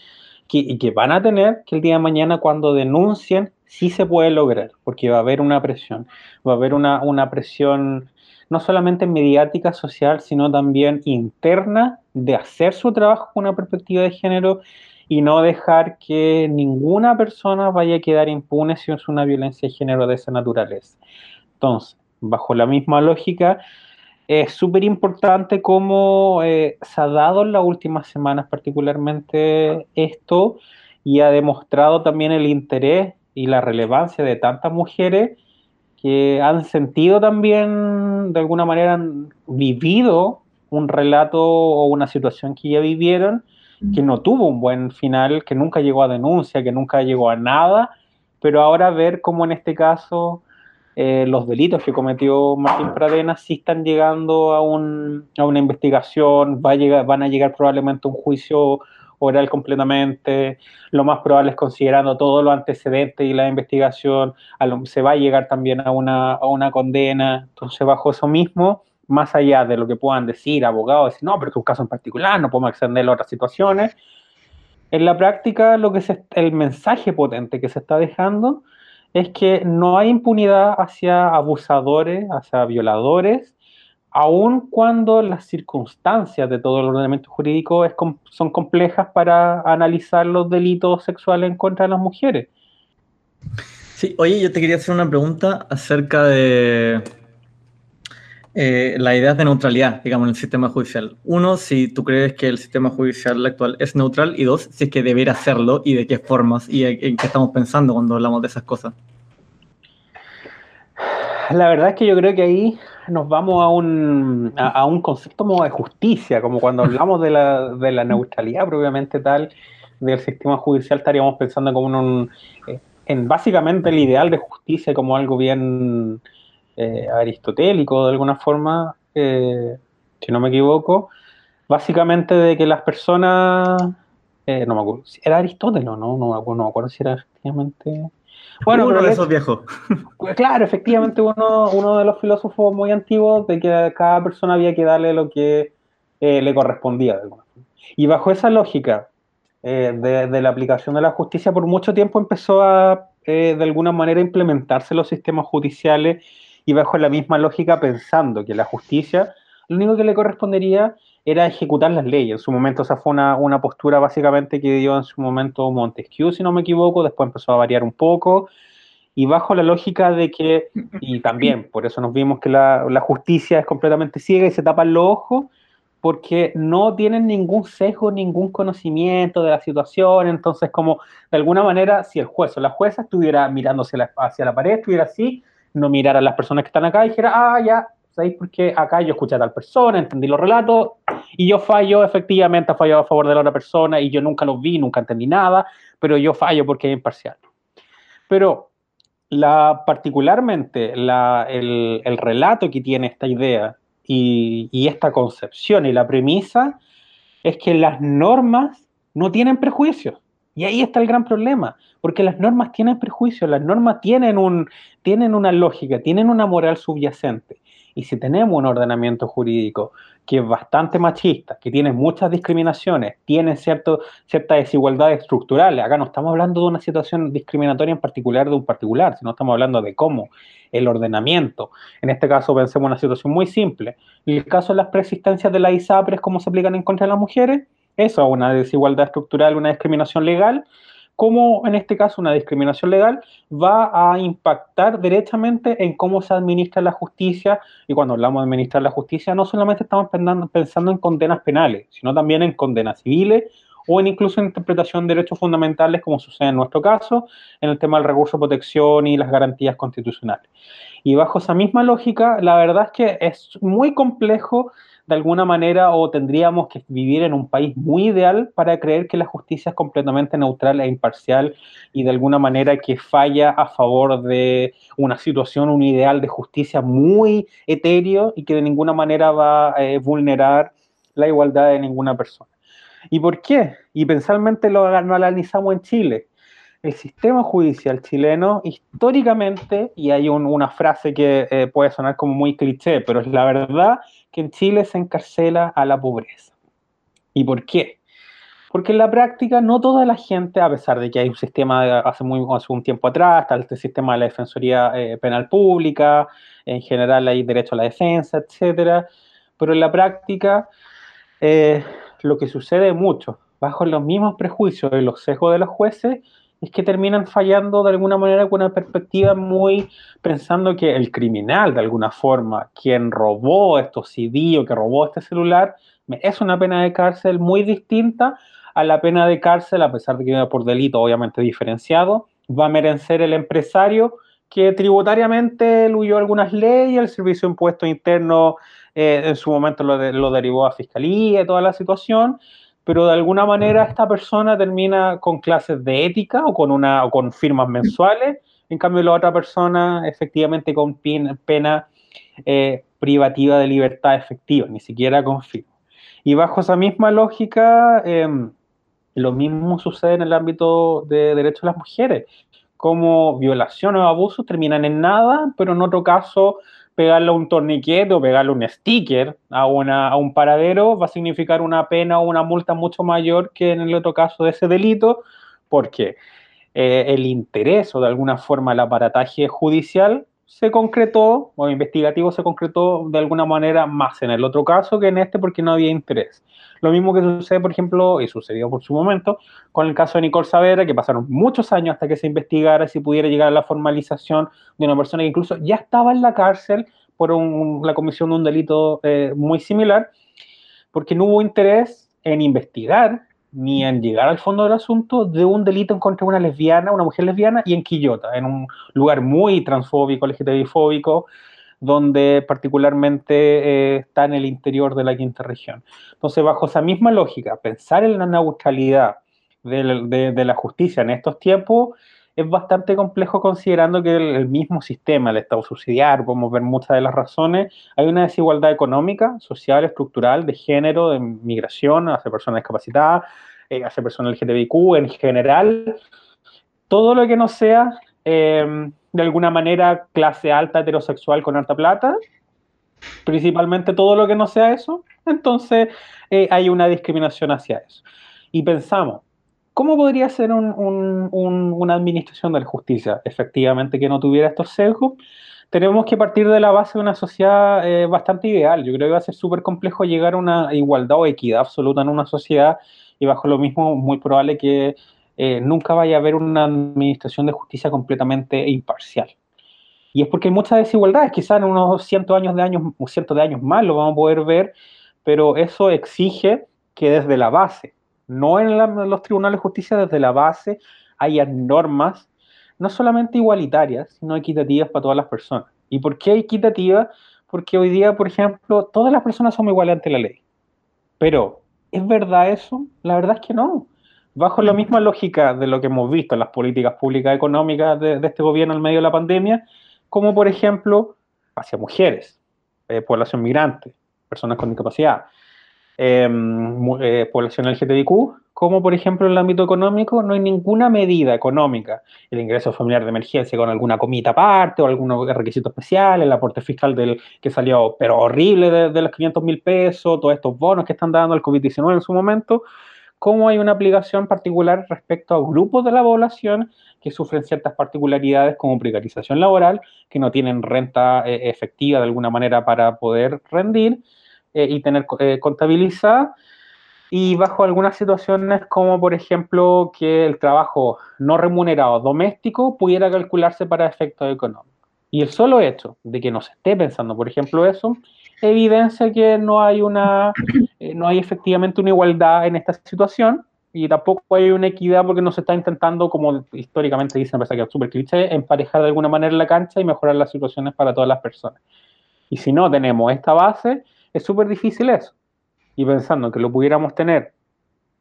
que, y que van a tener que el día de mañana cuando denuncien sí se puede lograr, porque va a haber una presión, va a haber una, una presión no solamente mediática, social, sino también interna de hacer su trabajo con una perspectiva de género y no dejar que ninguna persona vaya a quedar impune si es una violencia de género de esa naturaleza. Entonces, bajo la misma lógica, es súper importante cómo eh, se ha dado en las últimas semanas particularmente esto y ha demostrado también el interés y la relevancia de tantas mujeres que han sentido también, de alguna manera, han vivido un relato o una situación que ya vivieron, que no tuvo un buen final, que nunca llegó a denuncia, que nunca llegó a nada, pero ahora ver cómo en este caso eh, los delitos que cometió Martín Pradena sí están llegando a, un, a una investigación, va a llegar, van a llegar probablemente a un juicio oral completamente, lo más probable es considerando todos los antecedentes y la investigación, se va a llegar también a una, a una condena, entonces bajo eso mismo, más allá de lo que puedan decir abogados, decir, no, pero es un caso en particular, no podemos extender a otras situaciones, en la práctica lo que es el mensaje potente que se está dejando es que no hay impunidad hacia abusadores, hacia violadores, aun cuando las circunstancias de todo el ordenamiento jurídico son complejas para analizar los delitos sexuales en contra de las mujeres. Sí, oye, yo te quería hacer una pregunta acerca de eh, la idea de neutralidad, digamos, en el sistema judicial. Uno, si tú crees que el sistema judicial actual es neutral, y dos, si es que debería serlo y de qué formas y en qué estamos pensando cuando hablamos de esas cosas. La verdad es que yo creo que ahí nos vamos a un, a, un concepto como de justicia, como cuando hablamos de la, de la neutralidad propiamente tal del sistema judicial, estaríamos pensando como en, un, eh, en básicamente el ideal de justicia como algo bien eh, aristotélico de alguna forma, eh, si no me equivoco, básicamente de que las personas, no me acuerdo, era Aristóteles, ¿no? No, no, no me acuerdo si era efectivamente... Bueno, uno de esos viejos. Claro, efectivamente uno, uno de los filósofos muy antiguos de que a cada persona había que darle lo que eh, le correspondía. Y bajo esa lógica eh, de, la aplicación de la justicia, por mucho tiempo empezó a, eh, de alguna manera, implementarse los sistemas judiciales y bajo la misma lógica pensando que la justicia, lo único que le correspondería era ejecutar las leyes. En su momento esa fue una, una, postura básicamente que dio en su momento Montesquieu, si no me equivoco, después empezó a variar un poco, y bajo la lógica de que, y también por eso nos vimos que la, la justicia es completamente ciega y se tapan los ojos, porque no tienen ningún sesgo, ningún conocimiento de la situación, entonces como de alguna manera si el juez o la jueza estuviera mirándose hacia la pared, estuviera así, no mirara a las personas que están acá y dijera, ah, ya, ¿sabéis por qué acá yo escuché a tal persona, entendí los relatos y yo fallo, efectivamente, ha fallado a favor de la otra persona y yo nunca lo vi, nunca entendí nada, pero yo fallo porque es imparcial. Pero la, particularmente el, relato que tiene esta idea y, y esta concepción y la premisa es que las normas no tienen prejuicios. Y ahí está el gran problema, porque las normas tienen prejuicios, las normas tienen, un, tienen una lógica, tienen una moral subyacente. Y si tenemos un ordenamiento jurídico que es bastante machista, que tiene muchas discriminaciones, tiene ciertas desigualdades estructurales, acá no estamos hablando de una situación discriminatoria en particular de un particular, sino estamos hablando de cómo el ordenamiento, en este caso pensemos en una situación muy simple, en el caso de las preexistencias de la ISAPRES, cómo se aplican en contra de las mujeres, eso es una desigualdad estructural, una discriminación legal, cómo en este caso una discriminación legal va a impactar directamente en cómo se administra la justicia. Y cuando hablamos de administrar la justicia, no solamente estamos pensando, en condenas penales, sino también en condenas civiles o en incluso en interpretación de derechos fundamentales, como sucede en nuestro caso, en el tema del recurso de protección y las garantías constitucionales. Y bajo esa misma lógica, la verdad es que es muy complejo de alguna manera o tendríamos que vivir en un país muy ideal para creer que la justicia es completamente neutral e imparcial y de alguna manera que falla a favor de una situación, un ideal de justicia muy etéreo y que de ninguna manera va a eh, vulnerar la igualdad de ninguna persona. ¿Y por qué? Y pensalmente lo, analizamos en Chile el sistema judicial chileno históricamente, y hay una frase que eh, puede sonar como muy cliché, pero es la verdad, que en Chile se encarcela a la pobreza. ¿Y por qué? Porque en la práctica no toda la gente, a pesar de que hay un sistema hace, muy, hace un tiempo atrás, está este sistema de la Defensoría eh, Penal Pública, en general hay derecho a la defensa, etcétera, pero en la práctica eh, lo que sucede mucho, bajo los mismos prejuicios y los sesgos de los jueces, es que terminan fallando de alguna manera con una perspectiva muy pensando que el criminal, de alguna forma, quien robó estos CD o que robó este celular, es una pena de cárcel muy distinta a la pena de cárcel, a pesar de que por delito obviamente diferenciado, va a merecer el empresario que tributariamente huyó algunas leyes, el servicio de impuesto interno eh, en su momento lo, lo derivó a fiscalía y toda la situación, pero de alguna manera esta persona termina con clases de ética o con, una, o con firmas mensuales, en cambio la otra persona efectivamente con pena eh, privativa de libertad efectiva, ni siquiera con firma. Y bajo esa misma lógica, em, Lo mismo sucede en el ámbito de derechos de las mujeres, como violación o abuso terminan en nada, pero en otro caso pegarle un torniquete o pegarle un sticker a, una, a un paradero va a significar una pena o una multa mucho mayor que en el otro caso de ese delito, porque eh, el interés o de alguna forma el aparataje judicial se concretó, o investigativo se concretó de alguna manera más en el otro caso que en este porque no había interés. Lo mismo que sucede, por ejemplo, y sucedió por su momento, con el caso de Nicole Saavedra, que pasaron muchos años hasta que se investigara si pudiera llegar a la formalización de una persona que incluso ya estaba en la cárcel por la comisión de un delito eh, muy similar, porque no hubo interés en investigar ni en llegar al fondo del asunto de un delito en contra de una lesbiana, una mujer lesbiana, y en Quillota, en un lugar muy transfóbico, LGTBI-fóbico, donde particularmente eh, está en el interior de la quinta región. Entonces, bajo esa misma lógica, pensar en la neutralidad de, la justicia en estos tiempos es bastante complejo considerando que el, mismo sistema, el Estado subsidiario, podemos ver muchas de las razones, hay una desigualdad económica, social, estructural, de género, de migración hacia personas discapacitadas, eh, hacia personas LGTBIQ en general, todo lo que no sea eh, de alguna manera clase alta heterosexual con alta plata, principalmente todo lo que no sea eso, entonces eh, hay una discriminación hacia eso. Y pensamos, ¿cómo podría ser una administración de la justicia efectivamente que no tuviera estos sesgos? Tenemos que partir de la base de una sociedad eh, bastante ideal. Yo creo que va a ser súper complejo llegar a una igualdad o equidad absoluta en una sociedad y bajo lo mismo muy probable que eh, nunca vaya a haber una administración de justicia completamente imparcial. Y es porque hay muchas desigualdades, quizás en unos cientos años de años, cientos de años más lo vamos a poder ver, pero eso exige que desde la base, no en, los tribunales de justicia, desde la base haya normas no solamente igualitarias, sino equitativas para todas las personas. ¿Y por qué equitativas? Porque hoy día, por ejemplo, todas las personas somos iguales ante la ley. Pero, ¿es verdad eso? La verdad es que no bajo la misma lógica de lo que hemos visto en las políticas públicas económicas de, este gobierno en medio de la pandemia, como por ejemplo hacia mujeres, eh, población migrante, personas con discapacidad, eh, población LGTBIQ, como por ejemplo en el ámbito económico no hay ninguna medida económica, el ingreso familiar de emergencia con alguna comita aparte o algún requisito especial, el aporte fiscal del que salió pero horrible de, de los 500 mil pesos, todos estos bonos que están dando el COVID-19 en su momento, cómo hay una aplicación particular respecto a grupos de la población que sufren ciertas particularidades como precarización laboral, que no tienen renta eh, efectiva de alguna manera para poder rendir eh, y tener eh, contabilizada. Y bajo algunas situaciones como por ejemplo que el trabajo no remunerado doméstico pudiera calcularse para efectos económicos. Y el solo hecho de que no se esté pensando, por ejemplo, eso, evidencia que no hay una, eh, no hay efectivamente una igualdad en esta situación y tampoco hay una equidad porque no se está intentando, como históricamente dicen, que es súper cliché, emparejar de alguna manera la cancha y mejorar las situaciones para todas las personas. Y si no tenemos esta base, es súper difícil eso. Y pensando que lo pudiéramos tener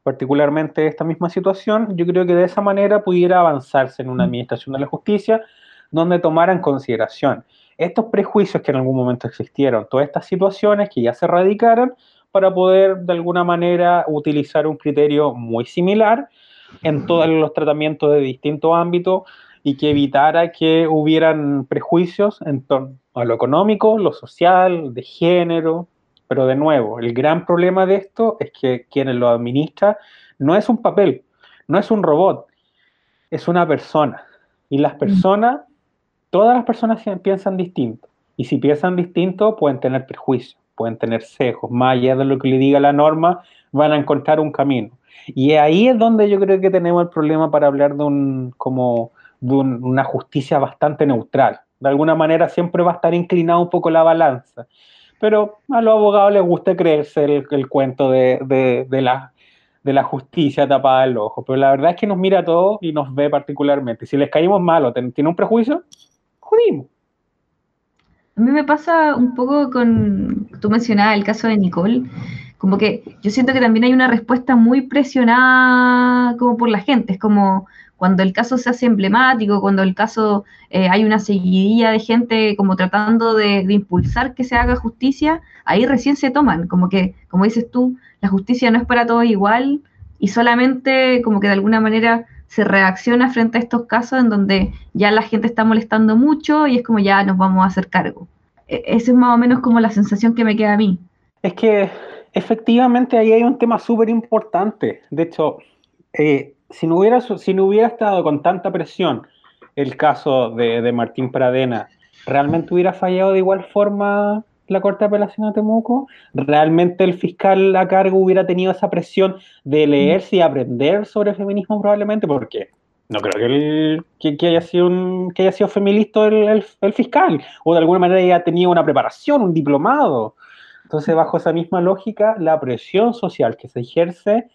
particularmente esta misma situación, yo creo que de esa manera pudiera avanzarse en una administración de la justicia donde tomara en consideración estos prejuicios que en algún momento existieron, todas estas situaciones que ya se radicaron, para poder de alguna manera utilizar un criterio muy similar en todos los tratamientos de distintos ámbitos y que evitara que hubieran prejuicios en torno a lo económico, lo social, de género. Pero de nuevo, el gran problema de esto es que quienes lo administra no es un papel, no es un robot, es una persona. Y las mm. personas todas las personas piensan distinto. Y si piensan distinto, pueden tener prejuicios, pueden tener sesgos. Más allá de lo que le diga la norma, van a encontrar un camino. Y ahí es donde yo creo que tenemos el problema para hablar de, un, como, de una justicia bastante neutral. De alguna manera siempre va a estar inclinada un poco la balanza. Pero a los abogados les gusta creerse el, cuento de, de, la, de la justicia tapada el ojo. Pero la verdad es que nos mira a todos y nos ve particularmente. Si les caímos mal o tienen un prejuicio, a mí me pasa un poco con, tú mencionabas el caso de Nicole, como que yo siento que también hay una respuesta muy presionada como por la gente, es como cuando el caso se hace emblemático, cuando el caso eh, hay una seguidilla de gente como tratando de, impulsar que se haga justicia, ahí recién se toman, como que, como dices tú, la justicia no es para todos igual, y solamente como que de alguna manera se reacciona frente a estos casos en donde ya la gente está molestando mucho y es como ya nos vamos a hacer cargo. E, esa es más o menos como la sensación que me queda a mí. Es que efectivamente ahí hay un tema súper importante. De hecho, eh, si, no hubiera, si no hubiera estado con tanta presión el caso de, de Martín Pradena, ¿realmente hubiera fallado de igual forma la Corte de Apelación de Temuco? ¿Realmente el fiscal a cargo hubiera tenido esa presión de leerse y aprender sobre feminismo probablemente? Porque no creo que, que, haya, sido un, que haya sido feminista el, el, fiscal, o de alguna manera haya tenido una preparación, un diplomado. Entonces, bajo esa misma lógica, la presión social que se ejerce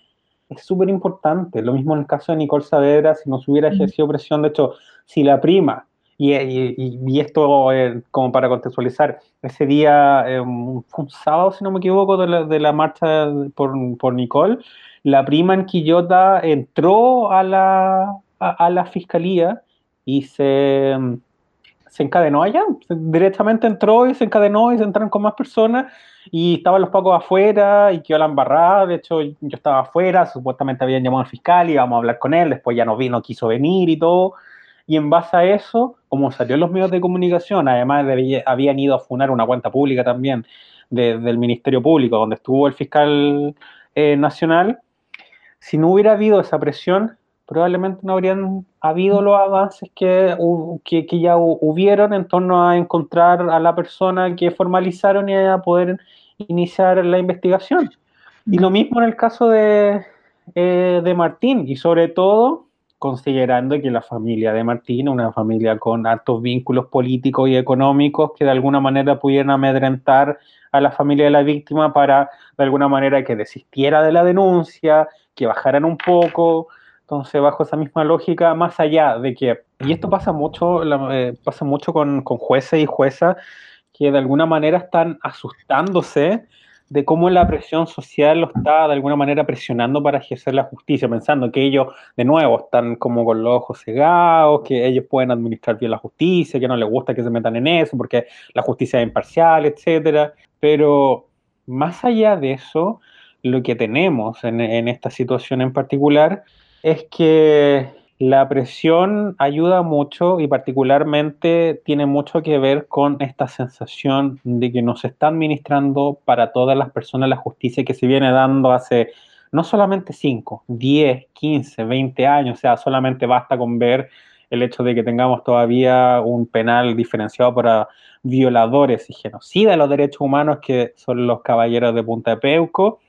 es súper importante. Lo mismo en el caso de Nicole Saavedra, si no se hubiera ejercido presión, de hecho, si la prima y, esto, eh, como para contextualizar, ese día, eh, fue un sábado, si no me equivoco, de la, marcha por, por, Nicole, la prima en Quillota entró a la, a, la fiscalía y se, se encadenó allá. Directamente entró y se encadenó y se entraron con más personas y estaban los pocos afuera y quedó la embarrada. De hecho, yo estaba afuera, supuestamente habían llamado al fiscal y íbamos a hablar con él. Después ya no vino, quiso venir y todo y en base a eso, como salió en los medios de comunicación, además de, habían ido a funar una cuenta pública también del Ministerio Público, donde estuvo el fiscal eh, nacional, si no hubiera habido esa presión, probablemente no habrían habido los avances que, que, ya hubieron en torno a encontrar a la persona que formalizaron y a poder iniciar la investigación. Y lo mismo en el caso de, eh, de Martín, y sobre todo considerando que la familia de Martín, una familia con altos vínculos políticos y económicos que de alguna manera pudieran amedrentar a la familia de la víctima para de alguna manera que desistiera de la denuncia, que bajaran un poco. Entonces, bajo esa misma lógica, más allá de que, y esto pasa mucho, eh, pasa mucho con, con jueces y juezas que de alguna manera están asustándose de cómo la presión social lo está de alguna manera presionando para ejercer la justicia, pensando que ellos, de nuevo, están como con los ojos cegados, que ellos pueden administrar bien la justicia, que no les gusta que se metan en eso, porque la justicia es imparcial, etcétera. Pero más allá de eso, lo que tenemos en, en esta situación en particular es que la presión ayuda mucho y particularmente tiene mucho que ver con esta sensación de que nos está administrando para todas las personas la justicia que se viene dando hace no solamente 5, 10, 15, 20 años, o sea, solamente basta con ver el hecho de que tengamos todavía un penal diferenciado para violadores y genocidas de los derechos humanos que son los caballeros de Punta de Peuco,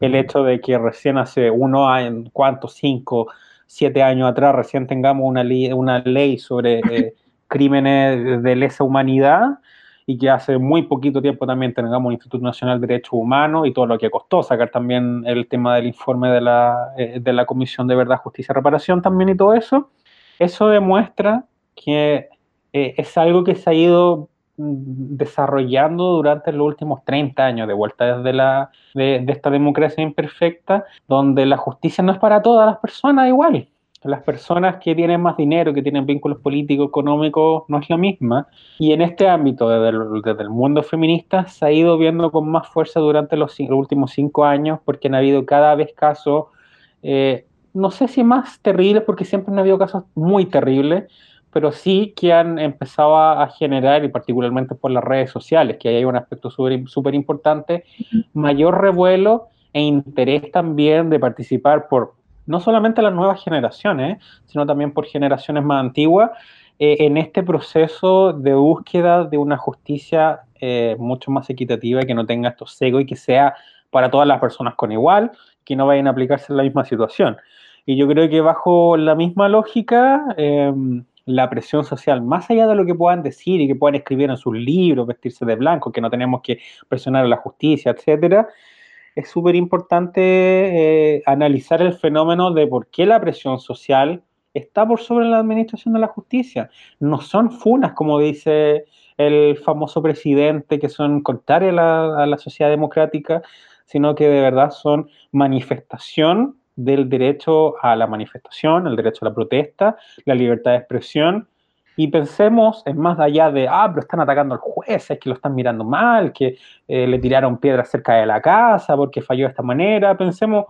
el hecho de que recién hace uno, ¿cuántos? Cinco, siete años atrás recién tengamos una ley, una ley sobre eh, crímenes de lesa humanidad y que hace muy poquito tiempo también tengamos un Instituto Nacional de Derechos Humanos y todo lo que costó sacar también el tema del informe de la, eh, de la Comisión de Verdad, Justicia y Reparación también y todo eso, eso demuestra que eh, es algo que se ha ido desarrollando durante los últimos 30 años, de vuelta desde la, de, esta democracia imperfecta, donde la justicia no es para todas las personas igual. Las personas que tienen más dinero, que tienen vínculos políticos, económicos, no es la misma. Y en este ámbito, desde el, mundo feminista, se ha ido viendo con más fuerza durante los, últimos cinco años, porque han habido cada vez casos, eh, no sé si más terribles, porque siempre han habido casos muy terribles, pero sí que han empezado a, generar, y particularmente por las redes sociales, que hay un aspecto súper importante, mayor revuelo e interés también de participar por no solamente las nuevas generaciones, sino también por generaciones más antiguas, eh, en este proceso de búsqueda de una justicia eh, mucho más equitativa y que no tenga estos cegos y que sea para todas las personas con igual, que no vayan a aplicarse en la misma situación. Y yo creo que bajo la misma lógica, em, la presión social, más allá de lo que puedan decir y que puedan escribir en sus libros, vestirse de blanco, que no tenemos que presionar a la justicia, etcétera, es súper importante eh, analizar el fenómeno de por qué la presión social está por sobre la administración de la justicia. No son funas, como dice el famoso presidente, que son contrarias a la, a la sociedad democrática, sino que de verdad son manifestación del derecho a la manifestación, el derecho a la protesta, la libertad de expresión, y pensemos en más allá de, ah, pero están atacando al juez, es que lo están mirando mal, que eh, le tiraron piedras cerca de la casa porque falló de esta manera, pensemos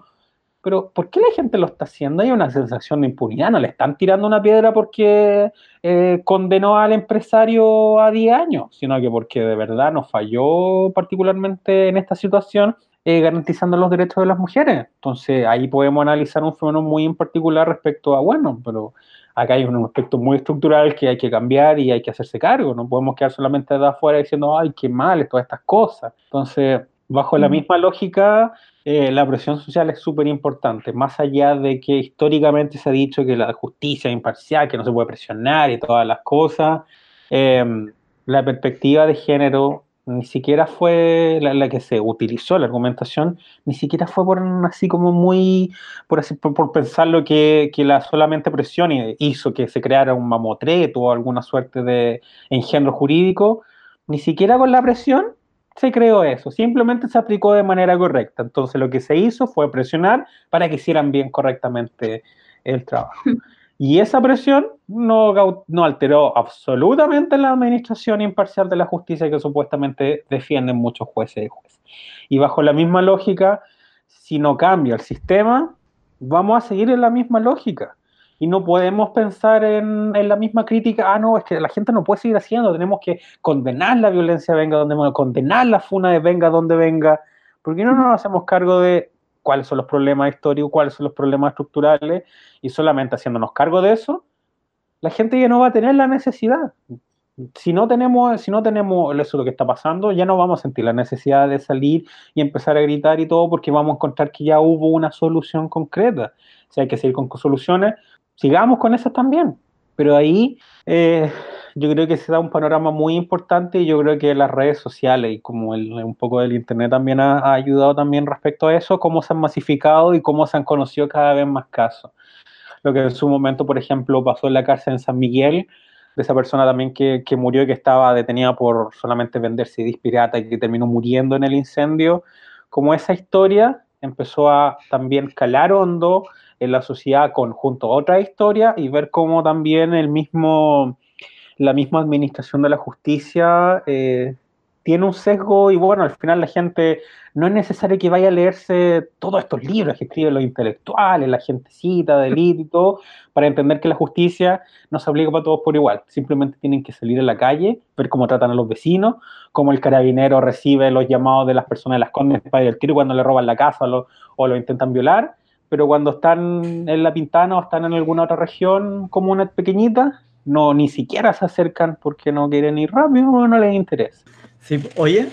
pero ¿por qué la gente lo está haciendo? Hay una sensación de impunidad, no le están tirando una piedra porque eh, condenó al empresario a 10 años, sino que porque de verdad nos falló particularmente en esta situación eh, garantizando los derechos de las mujeres. Entonces ahí podemos analizar un fenómeno muy en particular respecto a, bueno, pero acá hay un aspecto muy estructural que hay que cambiar y hay que hacerse cargo, no podemos quedar solamente de afuera diciendo, ay, qué mal, todas estas cosas. Entonces, bajo la misma lógica, eh, la presión social es súper importante, más allá de que históricamente se ha dicho que la justicia es imparcial, que no se puede presionar y todas las cosas, em, la perspectiva de género ni siquiera fue la, que se utilizó, la argumentación, ni siquiera fue por así como muy, por, así, por, pensar lo que, que, la solamente presión hizo que se creara un mamotreto o alguna suerte de engendro jurídico, ni siquiera con la presión se creó eso, simplemente se aplicó de manera correcta. Entonces lo que se hizo fue presionar para que hicieran bien correctamente el trabajo. Y esa presión no, no alteró absolutamente la administración imparcial de la justicia que supuestamente defienden muchos jueces y jueces. Y bajo la misma lógica, si no cambia el sistema, vamos a seguir en la misma lógica y no podemos pensar en, la misma crítica, ah, no, es que la gente no puede seguir haciendo, tenemos que condenar la violencia venga donde venga, condenar la funa de venga donde venga, porque no nos hacemos cargo de cuáles son los problemas históricos, cuáles son los problemas estructurales, y solamente haciéndonos cargo de eso, la gente ya no va a tener la necesidad. Si no tenemos, si no tenemos eso lo que está pasando, ya no vamos a sentir la necesidad de salir y empezar a gritar y todo, porque vamos a encontrar que ya hubo una solución concreta. Si hay que seguir con soluciones, sigamos con eso también. Pero ahí eh, yo creo que se da un panorama muy importante y yo creo que las redes sociales y como un poco del Internet también ha, ayudado también respecto a eso, cómo se han masificado y cómo se han conocido cada vez más casos. Lo que en su momento, por ejemplo, pasó en la cárcel en San Miguel, de esa persona también que, que murió y que estaba detenida por solamente vender CDs pirata y que terminó muriendo en el incendio, como esa historia empezó a también calar hondo en la sociedad con junto a otra historia y ver cómo también el mismo, la misma administración de la justicia eh, tiene un sesgo y bueno, al final la gente no es necesario que vaya a leerse todos estos libros que escriben los intelectuales, la gentecita de élite y todo, para entender que la justicia no se aplica para todos por igual. Simplemente tienen que salir a la calle, ver cómo tratan a los vecinos, cómo el carabinero recibe los llamados de las personas de las condes para ir al tiro cuando le roban la casa o lo intentan violar pero cuando están en La Pintana o están en alguna otra región como una pequeñita, no ni siquiera se acercan porque no quieren ir rápido o no les interesa. Sí, oye,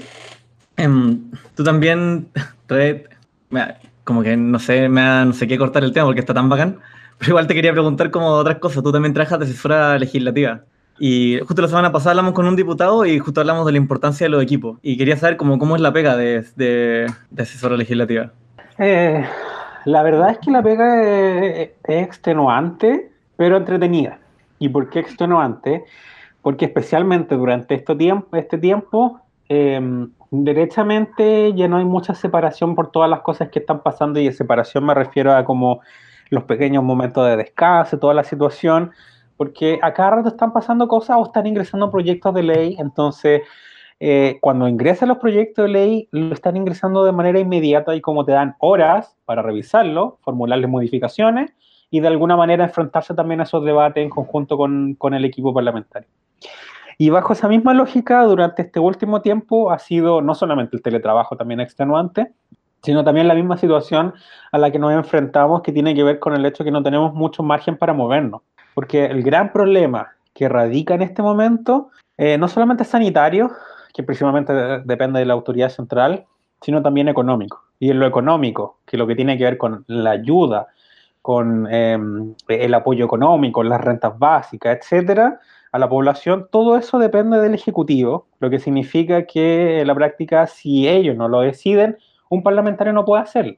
em, tú también, como que no sé, me no sé qué cortar el tema porque está tan bacán, pero igual te quería preguntar como otras cosas. Tú también trabajas de asesora legislativa. Y justo la semana pasada hablamos con un diputado y justo hablamos de la importancia de los equipos. Y quería saber cómo, cómo es la pega de, de, de asesora legislativa. Eh, la verdad es que la pega es, extenuante, pero entretenida. ¿Y por qué extenuante? Porque especialmente durante este tiempo, este tiempo em, derechamente ya no hay mucha separación por todas las cosas que están pasando y de separación me refiero a como los pequeños momentos de descanso, toda la situación, porque a cada rato están pasando cosas o están ingresando proyectos de ley, entonces eh, cuando ingresan los proyectos de ley, lo están ingresando de manera inmediata y como te dan horas para revisarlo, formularles modificaciones y de alguna manera enfrentarse también a esos debates en conjunto con, con el equipo parlamentario. Y bajo esa misma lógica, durante este último tiempo ha sido no solamente el teletrabajo también extenuante, sino también la misma situación a la que nos enfrentamos que tiene que ver con el hecho de que no tenemos mucho margen para movernos. Porque el gran problema que radica en este momento eh, no solamente es sanitario, que principalmente depende de la autoridad central, sino también económico. Y en lo económico, que lo que tiene que ver con la ayuda, con em, el apoyo económico, las rentas básicas, etcétera, a la población, todo eso depende del Ejecutivo, lo que significa que en la práctica, si ellos no lo deciden, un parlamentario no puede hacerlo.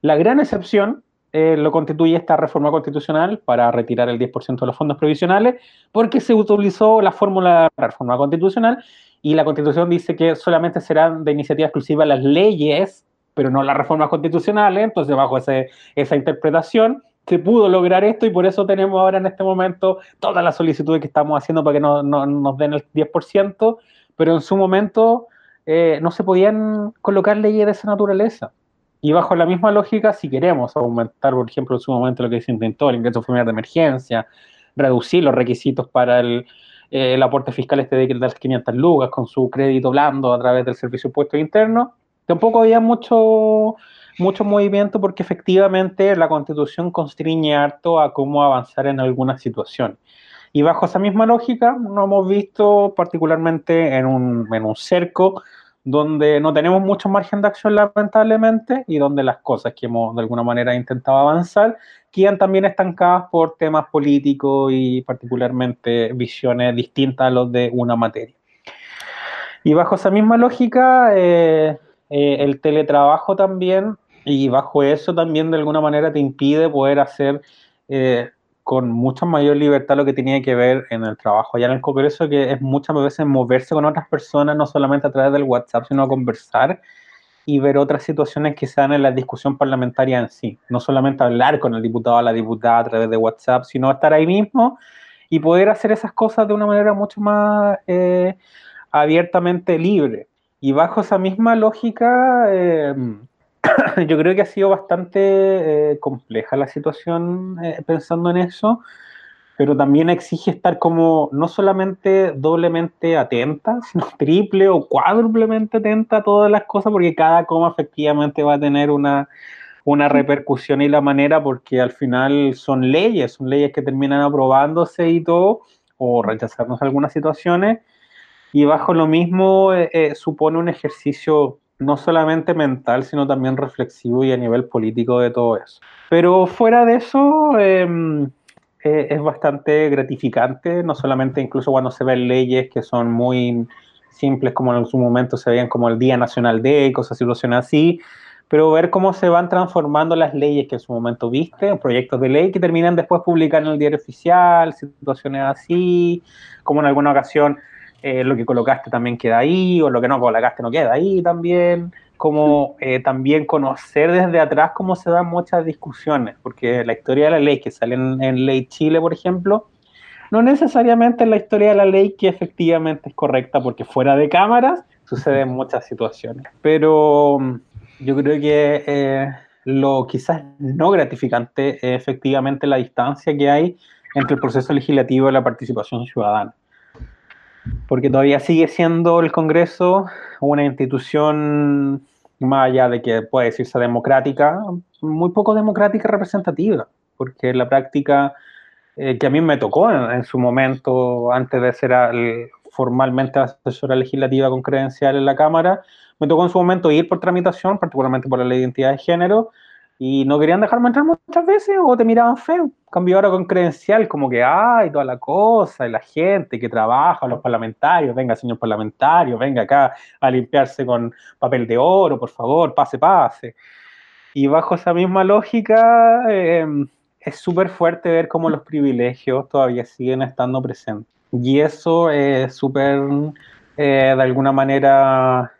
La gran excepción eh, lo constituye esta reforma constitucional para retirar el 10% de los fondos previsionales, porque se utilizó la fórmula de la reforma constitucional y la Constitución dice que solamente serán de iniciativa exclusiva las leyes, pero no las reformas constitucionales, entonces bajo ese, esa interpretación se pudo lograr esto y por eso tenemos ahora en este momento todas las solicitudes que estamos haciendo para que no, no, nos den el 10%, pero en su momento eh, no se podían colocar leyes de esa naturaleza. Y bajo la misma lógica, si queremos aumentar, por ejemplo, en su momento lo que se intentó, el ingreso familiar de emergencia, reducir los requisitos para el, eh, el aporte fiscal este de las 500 lugas con su crédito blando a través del servicio de internos, tampoco había mucho, mucho movimiento porque efectivamente la constitución constriñe harto a cómo avanzar en alguna situación. Y bajo esa misma lógica, nos hemos visto particularmente en un, en un cerco donde no tenemos mucho margen de acción lamentablemente y donde las cosas que hemos de alguna manera intentado avanzar quedan también estancadas por temas políticos y particularmente visiones distintas a los de una materia. Y bajo esa misma lógica, eh, eh, el teletrabajo también, y bajo eso también de alguna manera te impide poder hacer eh, con mucha mayor libertad lo que tenía que ver en el trabajo allá en el Congreso, que es muchas veces moverse con otras personas, no solamente a través del WhatsApp, sino a conversar y ver otras situaciones que se dan en la discusión parlamentaria en sí. No solamente hablar con el diputado o la diputada a través de WhatsApp, sino estar ahí mismo y poder hacer esas cosas de una manera mucho más eh, abiertamente libre. Y bajo esa misma lógica, eh, yo creo que ha sido bastante eh, compleja la situación eh, pensando en eso, pero también exige estar como no solamente doblemente atenta, sino triple o cuádruplemente atenta a todas las cosas, porque cada coma efectivamente va a tener una, una repercusión y la manera, porque al final son leyes, son leyes que terminan aprobándose y todo, o rechazarnos algunas situaciones, y bajo lo mismo supone un ejercicio no solamente mental, sino también reflexivo y a nivel político de todo eso. Pero fuera de eso, em, eh, es bastante gratificante, no solamente incluso cuando se ven leyes que son muy simples, como en su momento se veían como el Día Nacional de, cosas, situaciones así, pero ver cómo se van transformando las leyes que en su momento viste, proyectos de ley que terminan después publicar en el diario oficial, situaciones así, como en alguna ocasión eh, lo que colocaste también queda ahí, o lo que no colocaste no queda ahí también, como eh, también conocer desde atrás cómo se dan muchas discusiones, porque la historia de la ley que sale en, Ley Chile, por ejemplo, no necesariamente es la historia de la ley que efectivamente es correcta, porque fuera de cámaras suceden muchas situaciones. Pero mm, yo creo que eh, lo quizás no gratificante es efectivamente la distancia que hay entre el proceso legislativo y la participación ciudadana porque todavía sigue siendo el Congreso una institución, más allá de que puede decirse democrática, muy poco democrática representativa, porque la práctica eh, que a mí me tocó en, su momento, antes de ser formalmente asesora legislativa con credencial en la Cámara, me tocó en su momento ir por tramitación, particularmente por la ley de identidad de género, y no querían dejarme entrar muchas veces o te miraban feo. Cambio ahora con credencial, como que, ay, toda la cosa, y la gente que trabaja, los parlamentarios, venga, señor parlamentario, venga acá a limpiarse con papel de oro, por favor, pase, pase. Y bajo esa misma lógica, em, es súper fuerte ver cómo los privilegios todavía siguen estando presentes. Y eso es súper, eh, de alguna manera,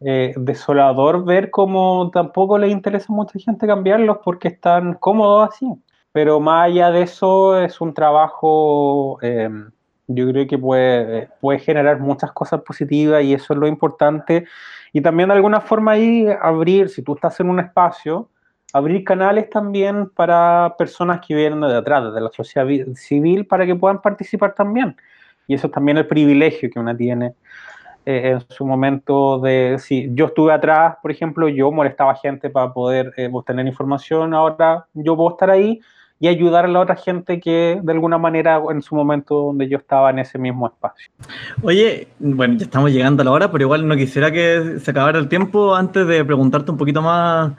eh, desolador ver cómo tampoco le interesa a mucha gente cambiarlos porque están cómodos así. Pero más allá de eso, es un trabajo, em, yo creo que puede, puede generar muchas cosas positivas y eso es lo importante. Y también de alguna forma ahí abrir, si tú estás en un espacio, abrir canales también para personas que vienen de atrás, desde la sociedad civil, para que puedan participar también. Y eso es también el privilegio que una tiene eh, en su momento de, si yo estuve atrás, por ejemplo, yo molestaba gente para poder eh, obtener información, ahora yo puedo estar ahí y ayudar a la otra gente que de alguna manera en su momento donde yo estaba en ese mismo espacio. Oye, bueno, ya estamos llegando a la hora, pero igual no quisiera que se acabara el tiempo antes de preguntarte un poquito más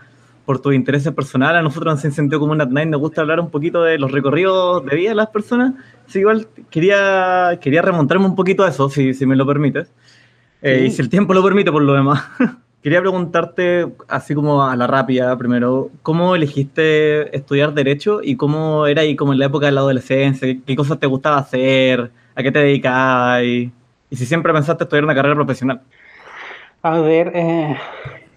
por tus intereses personales. A nosotros en Sentido Común at Night nos gusta hablar un poquito de los recorridos de vida de las personas. Así igual quería, quería remontarme un poquito a eso, si, si me lo permites. Eh, y si el tiempo lo permite, por lo demás. Quería preguntarte, así como a la rápida, primero, ¿cómo elegiste estudiar Derecho y cómo era ahí como en la época de la adolescencia? ¿Qué cosas te gustaba hacer? ¿A qué te dedicabas? Y, si siempre pensaste estudiar una carrera profesional. A ver, eh,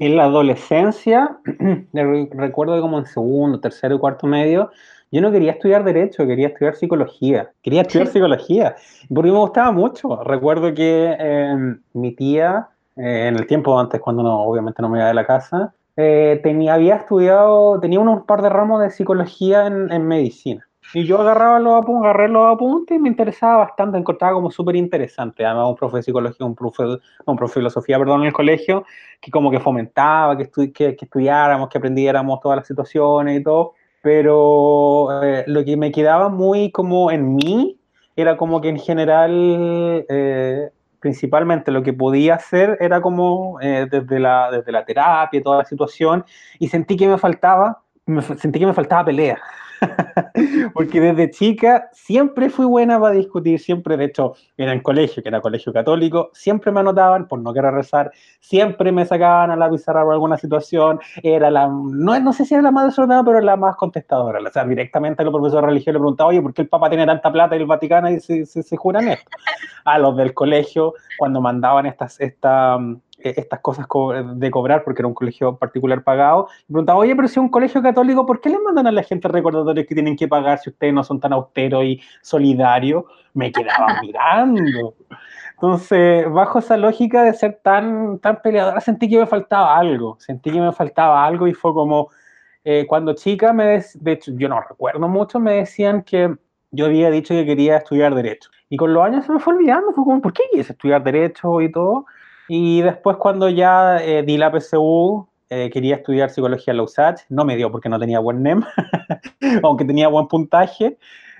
en la adolescencia, recuerdo que como en segundo, tercero y cuarto medio, yo no quería estudiar derecho, quería estudiar psicología. Quería estudiar psicología porque me gustaba mucho. Recuerdo que em, mi tía, eh, en el tiempo antes, cuando no, obviamente no me iba de la casa, eh, tenía, había estudiado, tenía unos par de ramos de psicología en, en medicina. Y yo agarraba los apuntes, agarré los apuntes y me interesaba bastante, encontraba como súper interesante. Además, un profe de psicología, un profe, un profe de filosofía, perdón, en el colegio, que como que fomentaba que, que, que estudiáramos, que aprendiéramos todas las situaciones y todo. Pero eh, lo que me quedaba muy como en mí era como que en general, eh, principalmente lo que podía hacer era como eh, desde, la, desde la terapia, toda la situación, y sentí que me faltaba, me, sentí que me faltaba pelea. Porque desde chica siempre fui buena para discutir, siempre, de hecho, en el colegio, que era colegio católico, siempre me anotaban por no querer rezar, siempre me sacaban a la pizarra por alguna situación, era la, no, no sé si era la más desordenada, pero la más contestadora. O sea, directamente a los profesores religiosos le preguntaba, oye, ¿por qué el Papa tiene tanta plata y el Vaticano y se, se, se juran esto? A los del colegio, cuando mandaban estas, esta, estas cosas de cobrar, porque era un colegio particular pagado, y preguntaba, oye, pero si es un colegio católico, ¿por qué le mandan a la gente recordatorios que tienen que pagar si ustedes no son tan austeros y solidarios? Me quedaba mirando. Entonces, bajo esa lógica de ser tan, tan peleadora, sentí que me faltaba algo, sentí que me faltaba algo y fue como, eh, cuando chica, me de hecho, yo no recuerdo mucho, me decían que yo había dicho que quería estudiar Derecho. Y con los años se me fue olvidando, fue como, ¿por qué quieres estudiar Derecho y todo? Y después cuando ya eh, di la PSU, eh, quería estudiar psicología en la USACH, no me dio porque no tenía buen NEM, aunque tenía buen puntaje.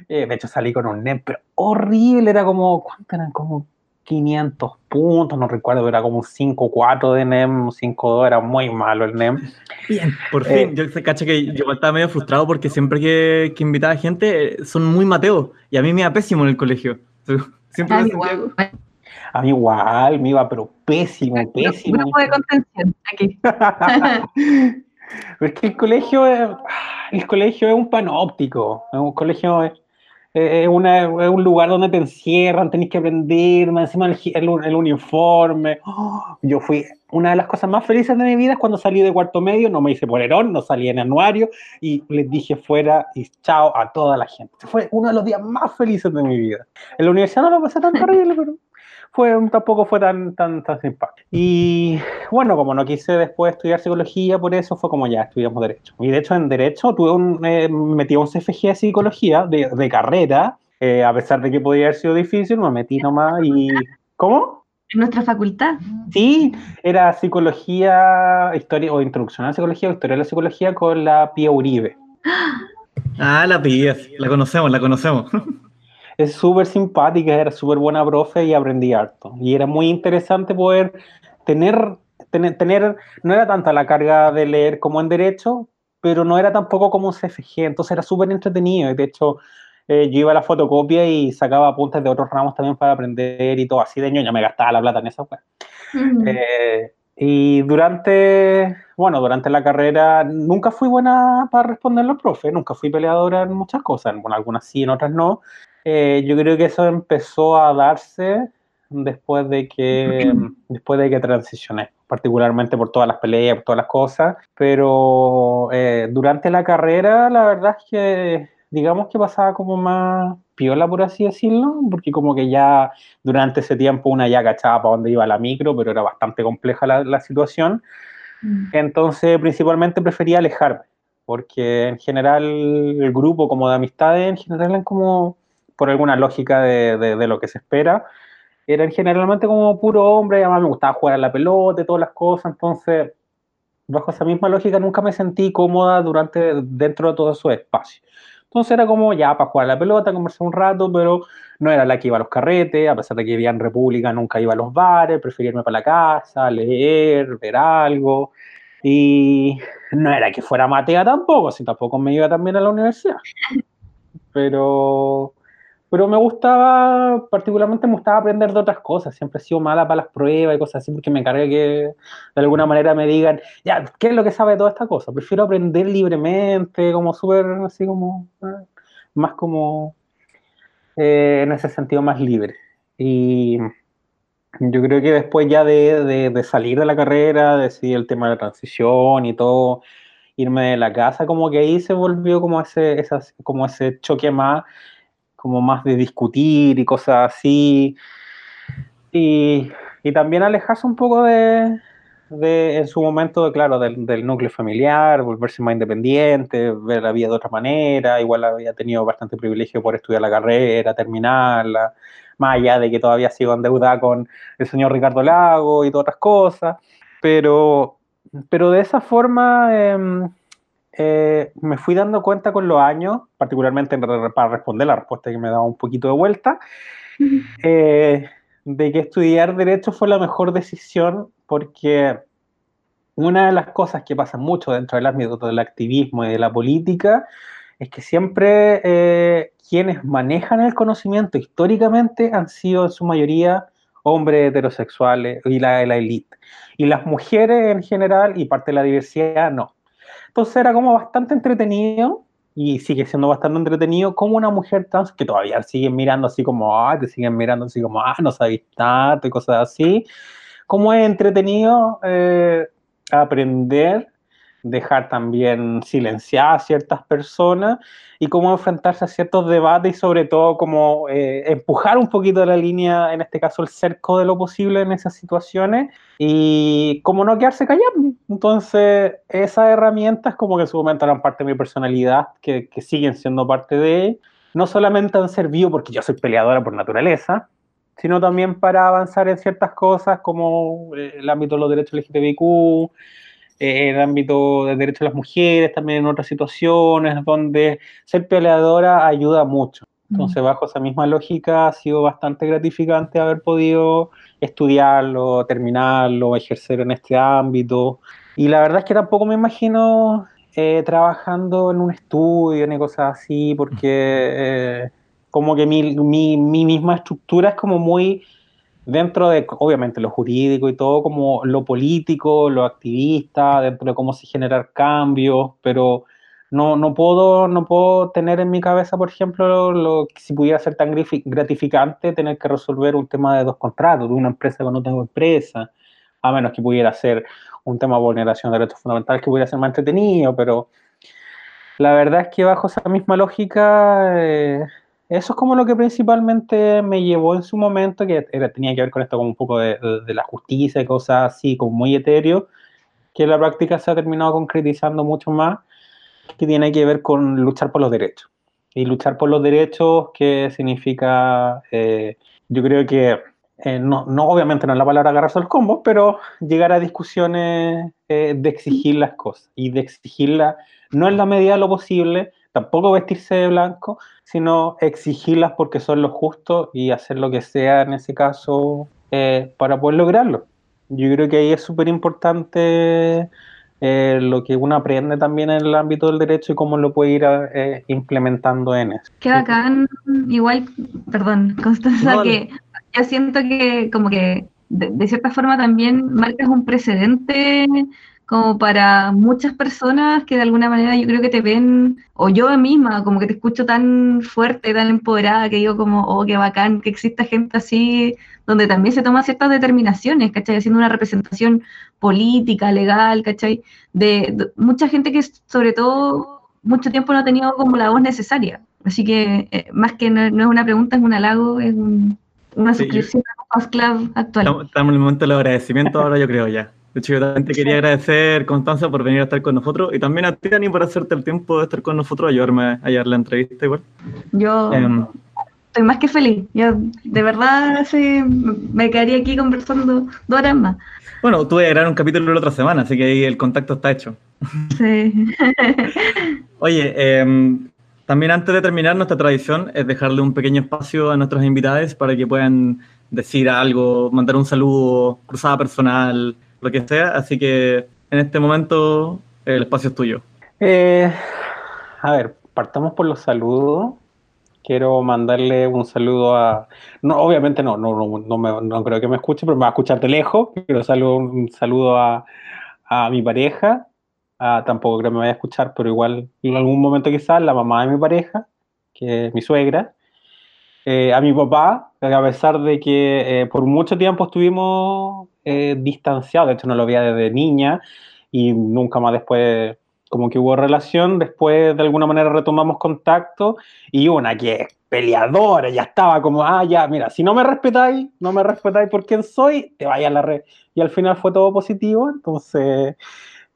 Eh, de hecho salí con un NEM, pero horrible, era como, ¿cuánto eran? Como 500 puntos, no recuerdo, era como un 5-4 de NEM, 5-2, era muy malo el NEM. Bien, por fin, eh, yo se caché que yo estaba medio frustrado porque siempre que, que invitaba gente son muy mateos y a mí me iba pésimo en el colegio. Siempre me sentía... A mí igual, me iba, pero pésimo, pésimo. Grupo de contención, aquí. es que el colegio es, el colegio es un panóptico, es un colegio es, es, una, es un lugar donde te encierran, tenés que aprender, encima el, el, uniforme. yo fui, una de las cosas más felices de mi vida es cuando salí de cuarto medio, no me hice polerón, no salí en anuario y les dije fuera y chao a toda la gente. Fue uno de los días más felices de mi vida. En la universidad no lo pasé tan terrible, pero fue, tampoco fue tan, tan, tan simpático. Y bueno, como no quise después estudiar psicología, por eso fue como ya estudiamos Derecho. Y de hecho en Derecho tuve un, eh, metí un CFG de Psicología de, de carrera, eh, a pesar de que podía haber sido difícil, me metí nomás y... ¿Cómo? En nuestra facultad. Sí, era psicología, historia o introducción a la psicología o historia de la psicología con la Pía Uribe. Ah, la Pía, la conocemos, la conocemos. Es súper simpática, era súper buena profe y aprendí harto. Y era muy interesante poder tener, tener, tener, no era tanta la carga de leer como en derecho, pero no era tampoco como un CFG, entonces era súper entretenido. Y de hecho, eh, yo iba a la fotocopia y sacaba apuntes de otros ramos también para aprender y todo así de ñoña, me gastaba la plata en esa eh, y durante, bueno, durante la carrera nunca fui buena para responder los profes, nunca fui peleadora en muchas cosas, bueno, algunas sí, en otras no, eh, yo creo que eso empezó a darse después de que después de que transicioné, particularmente por todas las peleas, por todas las cosas, pero eh, durante la carrera la verdad es que digamos que pasaba como más piola, por así decirlo, porque como que ya durante ese tiempo una ya cachaba para dónde iba la micro, pero era bastante compleja la, la situación. Mm. Entonces, principalmente prefería alejarme, porque en general el grupo como de amistades, en general eran como por alguna lógica de, de, lo que se espera, eran generalmente como puro hombre, además me gustaba jugar a la pelota y todas las cosas, entonces, bajo esa misma lógica, nunca me sentí cómoda durante, dentro de todo su espacio. Entonces era como ya para jugar a la pelota, conversar un rato, pero no era la que iba a los carretes, a pesar de que vivía en República, nunca iba a los bares, prefería irme para la casa, leer, ver algo. Y no era que fuera matea tampoco, si tampoco me iba también a la universidad. Pero pero me gustaba, particularmente me gustaba aprender de otras cosas, siempre he sido mala para las pruebas y cosas así, porque me cargué que de alguna manera me digan, ya, ¿qué es lo que sabe de toda esta cosa? Prefiero aprender libremente, como súper, así como, eh, más como, eh, en ese sentido, más libre. Y yo creo que después ya de, de, de salir de la carrera, decidir el tema de la transición y todo, irme de la casa, como que ahí se volvió como ese, esas, como ese choque más como más de discutir y cosas así. Y, y también alejarse un poco de, de, en su momento, claro, del, del, núcleo familiar, volverse más independiente, ver la vida de otra manera, igual había tenido bastante privilegio por estudiar la carrera, terminarla, más allá de que todavía sigo endeudada con el señor Ricardo Lago y todas otras cosas, pero, pero de esa forma eh, eh, me fui dando cuenta con los años, particularmente para responder la respuesta que me daba un poquito de vuelta, eh, de que estudiar derecho fue la mejor decisión porque una de las cosas que pasa mucho dentro del ámbito del activismo y de la política es que siempre eh, quienes manejan el conocimiento históricamente han sido en su mayoría hombres heterosexuales y la, la élite. Y las mujeres en general y parte de la diversidad no. Entonces era como bastante entretenido y sigue siendo bastante entretenido como una mujer trans que todavía siguen mirando así como, ah, te siguen mirando así como, ah, no sabes tanto y cosas así. Como es entretenido eh, aprender dejar también silenciar a ciertas personas y cómo enfrentarse a ciertos debates y sobre todo cómo eh, empujar un poquito la línea, en este caso el cerco de lo posible en esas situaciones y cómo no quedarse callado. Entonces esas herramientas como que en su momento eran parte de mi personalidad, que, que siguen siendo parte de no solamente han servido porque yo soy peleadora por naturaleza, sino también para avanzar en ciertas cosas como eh, el ámbito de los derechos LGTBIQ, en el ámbito de derechos de las mujeres, también en otras situaciones donde ser peleadora ayuda mucho. Entonces, bajo esa misma lógica, ha sido bastante gratificante haber podido estudiarlo, terminarlo, ejercer en este ámbito. Y la verdad es que tampoco me imagino eh, trabajando en un estudio ni cosas así, porque eh, como que mi, mi, mi misma estructura es como muy dentro de, obviamente, lo jurídico y todo, como lo político, lo activista, dentro de cómo se generar cambios, pero no, no, puedo, no puedo tener en mi cabeza, por ejemplo, lo, si pudiera ser tan gratificante tener que resolver un tema de dos contratos, de una empresa con otra empresa, a menos que pudiera ser un tema de vulneración de derechos fundamentales que pudiera ser más entretenido, pero la verdad es que bajo esa misma lógica... Eh, eso es como lo que principalmente me llevó en su momento, que era, tenía que ver con esto como un poco de, la justicia y cosas así, como muy etéreo, que en la práctica se ha terminado concretizando mucho más, que tiene que ver con luchar por los derechos. Y luchar por los derechos, que significa, eh, yo creo que, eh, no, no, obviamente no es la palabra agarrarse los combos, pero llegar a discusiones eh, de exigir las cosas y de exigirlas no en la medida de lo posible, tampoco vestirse de blanco, sino exigirlas porque son lo justo y hacer lo que sea en ese caso eh, para poder lograrlo. Yo creo que ahí es súper importante eh, lo que uno aprende también en el ámbito del derecho y cómo lo puede ir eh, implementando en eso. Qué bacán, igual, perdón, Constanza, que yo siento que como que de, cierta forma también marcas un precedente como para muchas personas que de alguna manera yo creo que te ven, o yo misma, como que te escucho tan fuerte, tan empoderada, que digo como, oh, qué bacán que exista gente así, donde también se toman ciertas determinaciones, ¿cachai? Haciendo una representación política, legal, ¿cachai? De, mucha gente que sobre todo mucho tiempo no ha tenido como la voz necesaria. Así que eh, más que no, es una pregunta, es un halago, es una suscripción a Fast Club actual. Estamos en el momento del agradecimiento ahora, yo creo ya. De hecho, yo también te quería agradecer, Constanza, por venir a estar con nosotros y también a ti, Dani, por hacerte el tiempo de estar con nosotros, ayudarme a llevar la entrevista igual. Yo em, estoy más que feliz. Yo, de verdad, sí, me quedaría aquí conversando dos horas más. Bueno, tuve que grabar un capítulo la otra semana, así que ahí el contacto está hecho. Sí. Oye, em, también antes de terminar, nuestra tradición es dejarle un pequeño espacio a nuestros invitados para que puedan decir algo, mandar un saludo, cruzada personal, lo que sea. Así que en este momento el espacio es tuyo. Eh, a ver, partamos por los saludos. Quiero mandarle un saludo a. No, obviamente no, no, no, no, creo que me escuche, pero me va a escuchar de lejos. Quiero saludo, un saludo a, a mi pareja. tampoco creo que me vaya a escuchar, pero igual en algún momento quizás la mamá de mi pareja, que es mi suegra. Eh, a mi papá, a pesar de que eh, por mucho tiempo estuvimos eh, distanciados, de hecho no lo veía desde niña y nunca más después como que hubo relación, después de alguna manera retomamos contacto y una que es peleadora, ya estaba como, ah, ya, mira, si no me respetáis, no me respetáis por quién soy, te vaya a la red. Y al final fue todo positivo, entonces,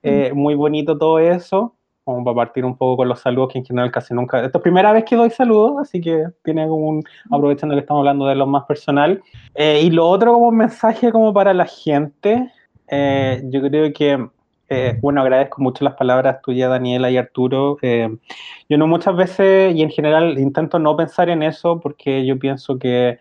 eh, muy bonito todo eso. Vamos a partir un poco con los saludos, que en general casi nunca. Esta es primera vez que doy saludos, así que tiene como un. aprovechando que estamos hablando de lo más personal. Eh, y lo otro, como mensaje, como para la gente, eh, yo creo que eh, bueno, agradezco mucho las palabras tuyas, Daniela y Arturo. Yo no muchas veces y en general intento no pensar en eso porque yo pienso que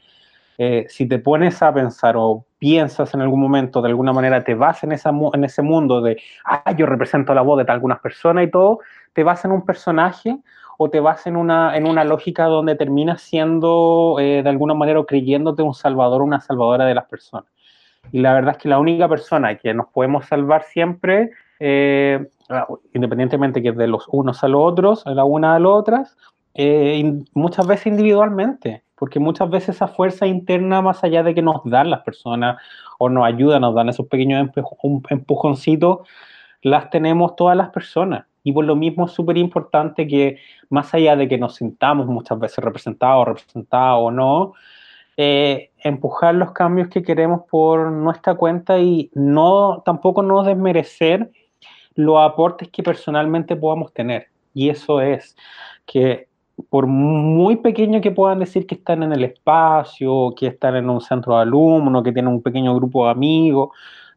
si te pones a pensar o piensas en algún momento, de alguna manera te vas en, esa, en ese mundo de, ah, yo represento la voz de algunas personas y todo, te vas en un personaje o te vas en una, en una lógica donde terminas siendo de alguna manera o creyéndote un salvador o una salvadora de las personas. Y la verdad es que la única persona que nos podemos salvar siempre, eh, ah, independientemente que de los unos a los otros, de la una a las otras, eh, muchas veces individualmente, porque muchas veces esa fuerza interna, más allá de que nos dan las personas o nos ayudan, nos dan esos pequeños empujoncitos, las tenemos todas las personas. Y por lo mismo es súper importante que, más allá de que nos sintamos muchas veces representados, representados o no, eh, empujar los cambios que queremos por nuestra cuenta y no tampoco no desmerecer los aportes que personalmente podamos tener. Y eso es que por muy pequeño que puedan decir que están en el espacio, que están en un centro de alumnos, que tienen un pequeño grupo de amigos,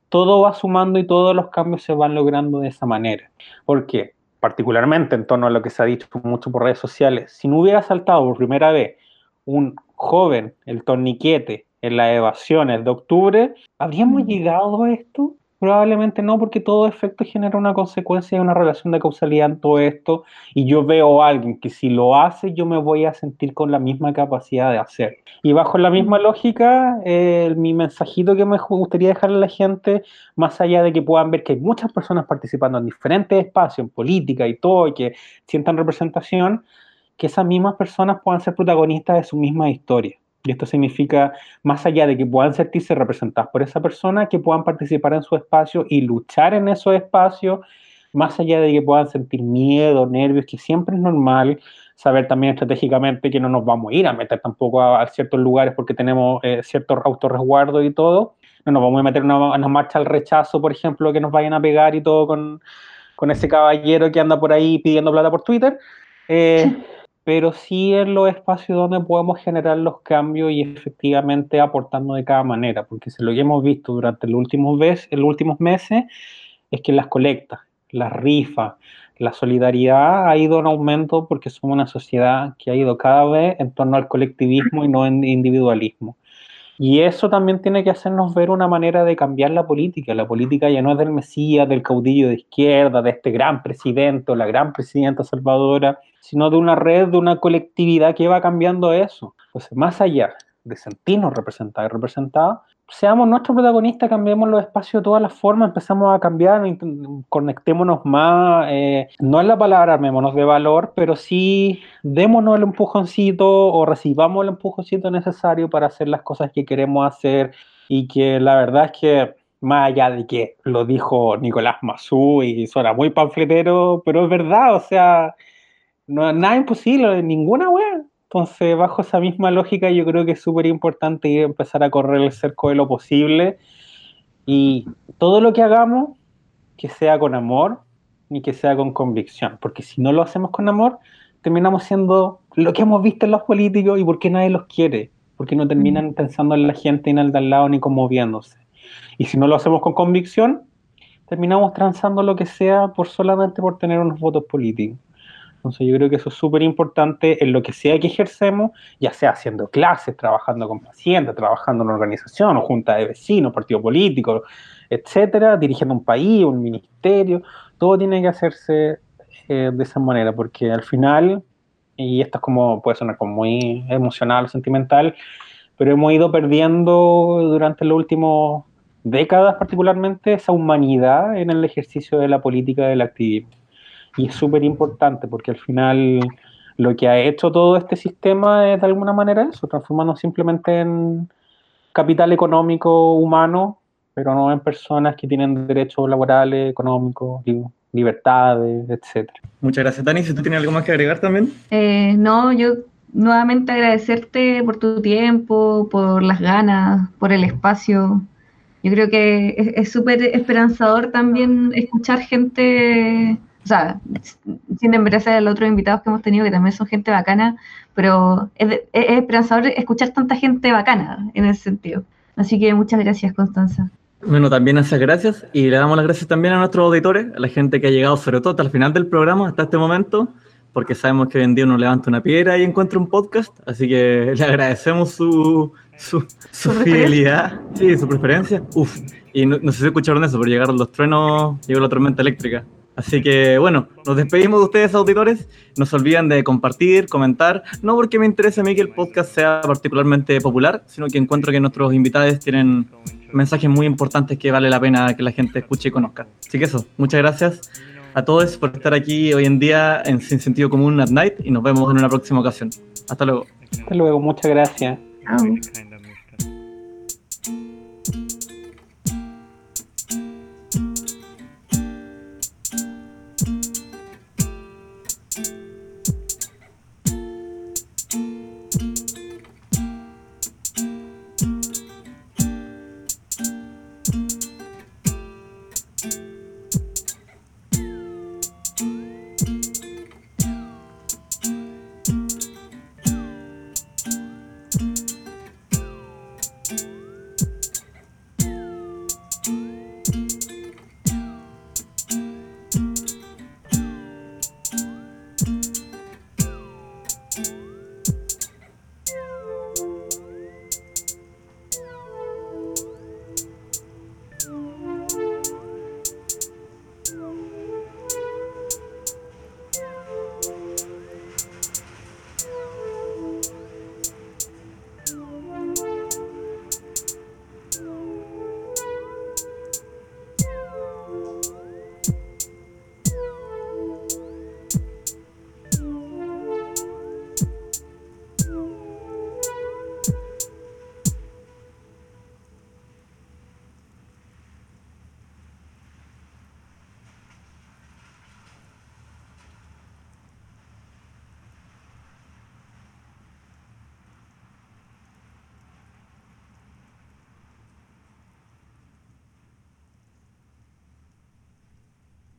todo va sumando y todos los cambios se van logrando de esa manera. Porque, particularmente en torno a lo que se ha dicho mucho por redes sociales, si no hubiera saltado por primera vez un joven, el torniquete, en las evasiones de octubre, ¿habríamos llegado a esto? Probablemente no, porque todo efecto genera una consecuencia y una relación de causalidad en todo esto. Y yo veo a alguien que si lo hace, yo me voy a sentir con la misma capacidad de hacerlo. Y bajo la misma lógica, eh, mi mensajito que me gustaría dejarle a la gente, más allá de que puedan ver que hay muchas personas participando en diferentes espacios, en política y todo, y que sientan representación, que esas mismas personas puedan ser protagonistas de su misma historia. Y esto significa, más allá de que puedan sentirse representadas por esa persona, que puedan participar en su espacio y luchar en esos espacios, más allá de que puedan sentir miedo, nervios, que siempre es normal saber también estratégicamente que no nos vamos a ir a meter tampoco a, ciertos lugares porque tenemos eh, cierto autorresguardo y todo. No nos vamos a meter una, marcha al rechazo, por ejemplo, que nos vayan a pegar y todo con, con ese caballero que anda por ahí pidiendo plata por Twitter. Eh, pero sí en los espacios donde podemos generar los cambios y efectivamente aportando de cada manera, porque si lo que hemos visto durante los últimos, los últimos meses es que las colectas, las rifas, la solidaridad ha ido en aumento porque somos una sociedad que ha ido cada vez en torno al colectivismo y no en individualismo. Y eso también tiene que hacernos ver una manera de cambiar la política. La política ya no es del Mesías, del caudillo de izquierda, de este gran presidente o la gran presidenta salvadora, sino de una red, de una colectividad que va cambiando eso. Entonces, más allá de sentirnos representados y representados, seamos nuestros protagonistas, cambiemos los espacios de todas las formas, empezamos a cambiar, conectémonos más, eh, no es la palabra armémonos de valor, pero sí démonos el empujoncito o recibamos el empujoncito necesario para hacer las cosas que queremos hacer y que la verdad es que más allá de que lo dijo Nicolás Mazú y suena muy panfletero, pero es verdad, o sea, no nada imposible, ninguna wea. Entonces, bajo esa misma lógica, yo creo que es súper importante empezar a correr el cerco de lo posible y todo lo que hagamos, que sea con amor y que sea con convicción, porque si no lo hacemos con amor, terminamos siendo lo que hemos visto en los políticos y porque nadie los quiere, porque no terminan mm. pensando en la gente en el de al lado ni conmoviéndose. Y si no lo hacemos con convicción, terminamos transando lo que sea por solamente por tener unos votos políticos. Entonces yo creo que eso es súper importante en lo que sea que ejercemos, ya sea haciendo clases, trabajando con pacientes, trabajando en una organización junta de vecinos, partido político, etcétera, dirigiendo un país, un ministerio, todo tiene que hacerse eh, de esa manera, porque al final, y esto es como, puede sonar como muy emocional sentimental, pero hemos ido perdiendo durante las últimas décadas particularmente esa humanidad en el ejercicio de la política del activismo. Y es súper importante porque al final lo que ha hecho todo este sistema es de alguna manera eso, transformarnos simplemente en capital económico humano, pero no en personas que tienen derechos laborales, económicos, libertades, etc. Muchas gracias, Dani. Si tú tienes algo más que agregar también. Eh, no, yo nuevamente agradecerte por tu tiempo, por las ganas, por el espacio. Yo creo que es súper esperanzador también escuchar gente, sea, sin desmerecer a los otros invitados que hemos tenido, que también son gente bacana, pero es, es esperanzador escuchar tanta gente bacana en ese sentido. Así que muchas gracias, Constanza. Bueno, también esas gracias y le damos las gracias también a nuestros auditores, a la gente que ha llegado sobre todo hasta el final del programa, hasta este momento, porque sabemos que hoy en día uno levanta una piedra y encuentra un podcast, así que le agradecemos su, su, su fidelidad, sí, su preferencia. Uf, y no, no, sé si escucharon eso, pero llegaron los truenos, llegó la tormenta eléctrica. Así que bueno, nos despedimos de ustedes, auditores. No se olviden de compartir, comentar, no porque me interese a mí que el podcast sea particularmente popular, sino que encuentro que nuestros invitados tienen mensajes muy importantes que vale la pena que la gente escuche y conozca. Así que eso, muchas gracias a todos por estar aquí hoy en día en Sin Sentido Común at Night y nos vemos en una próxima ocasión. Hasta luego. Hasta luego, muchas gracias. Chao.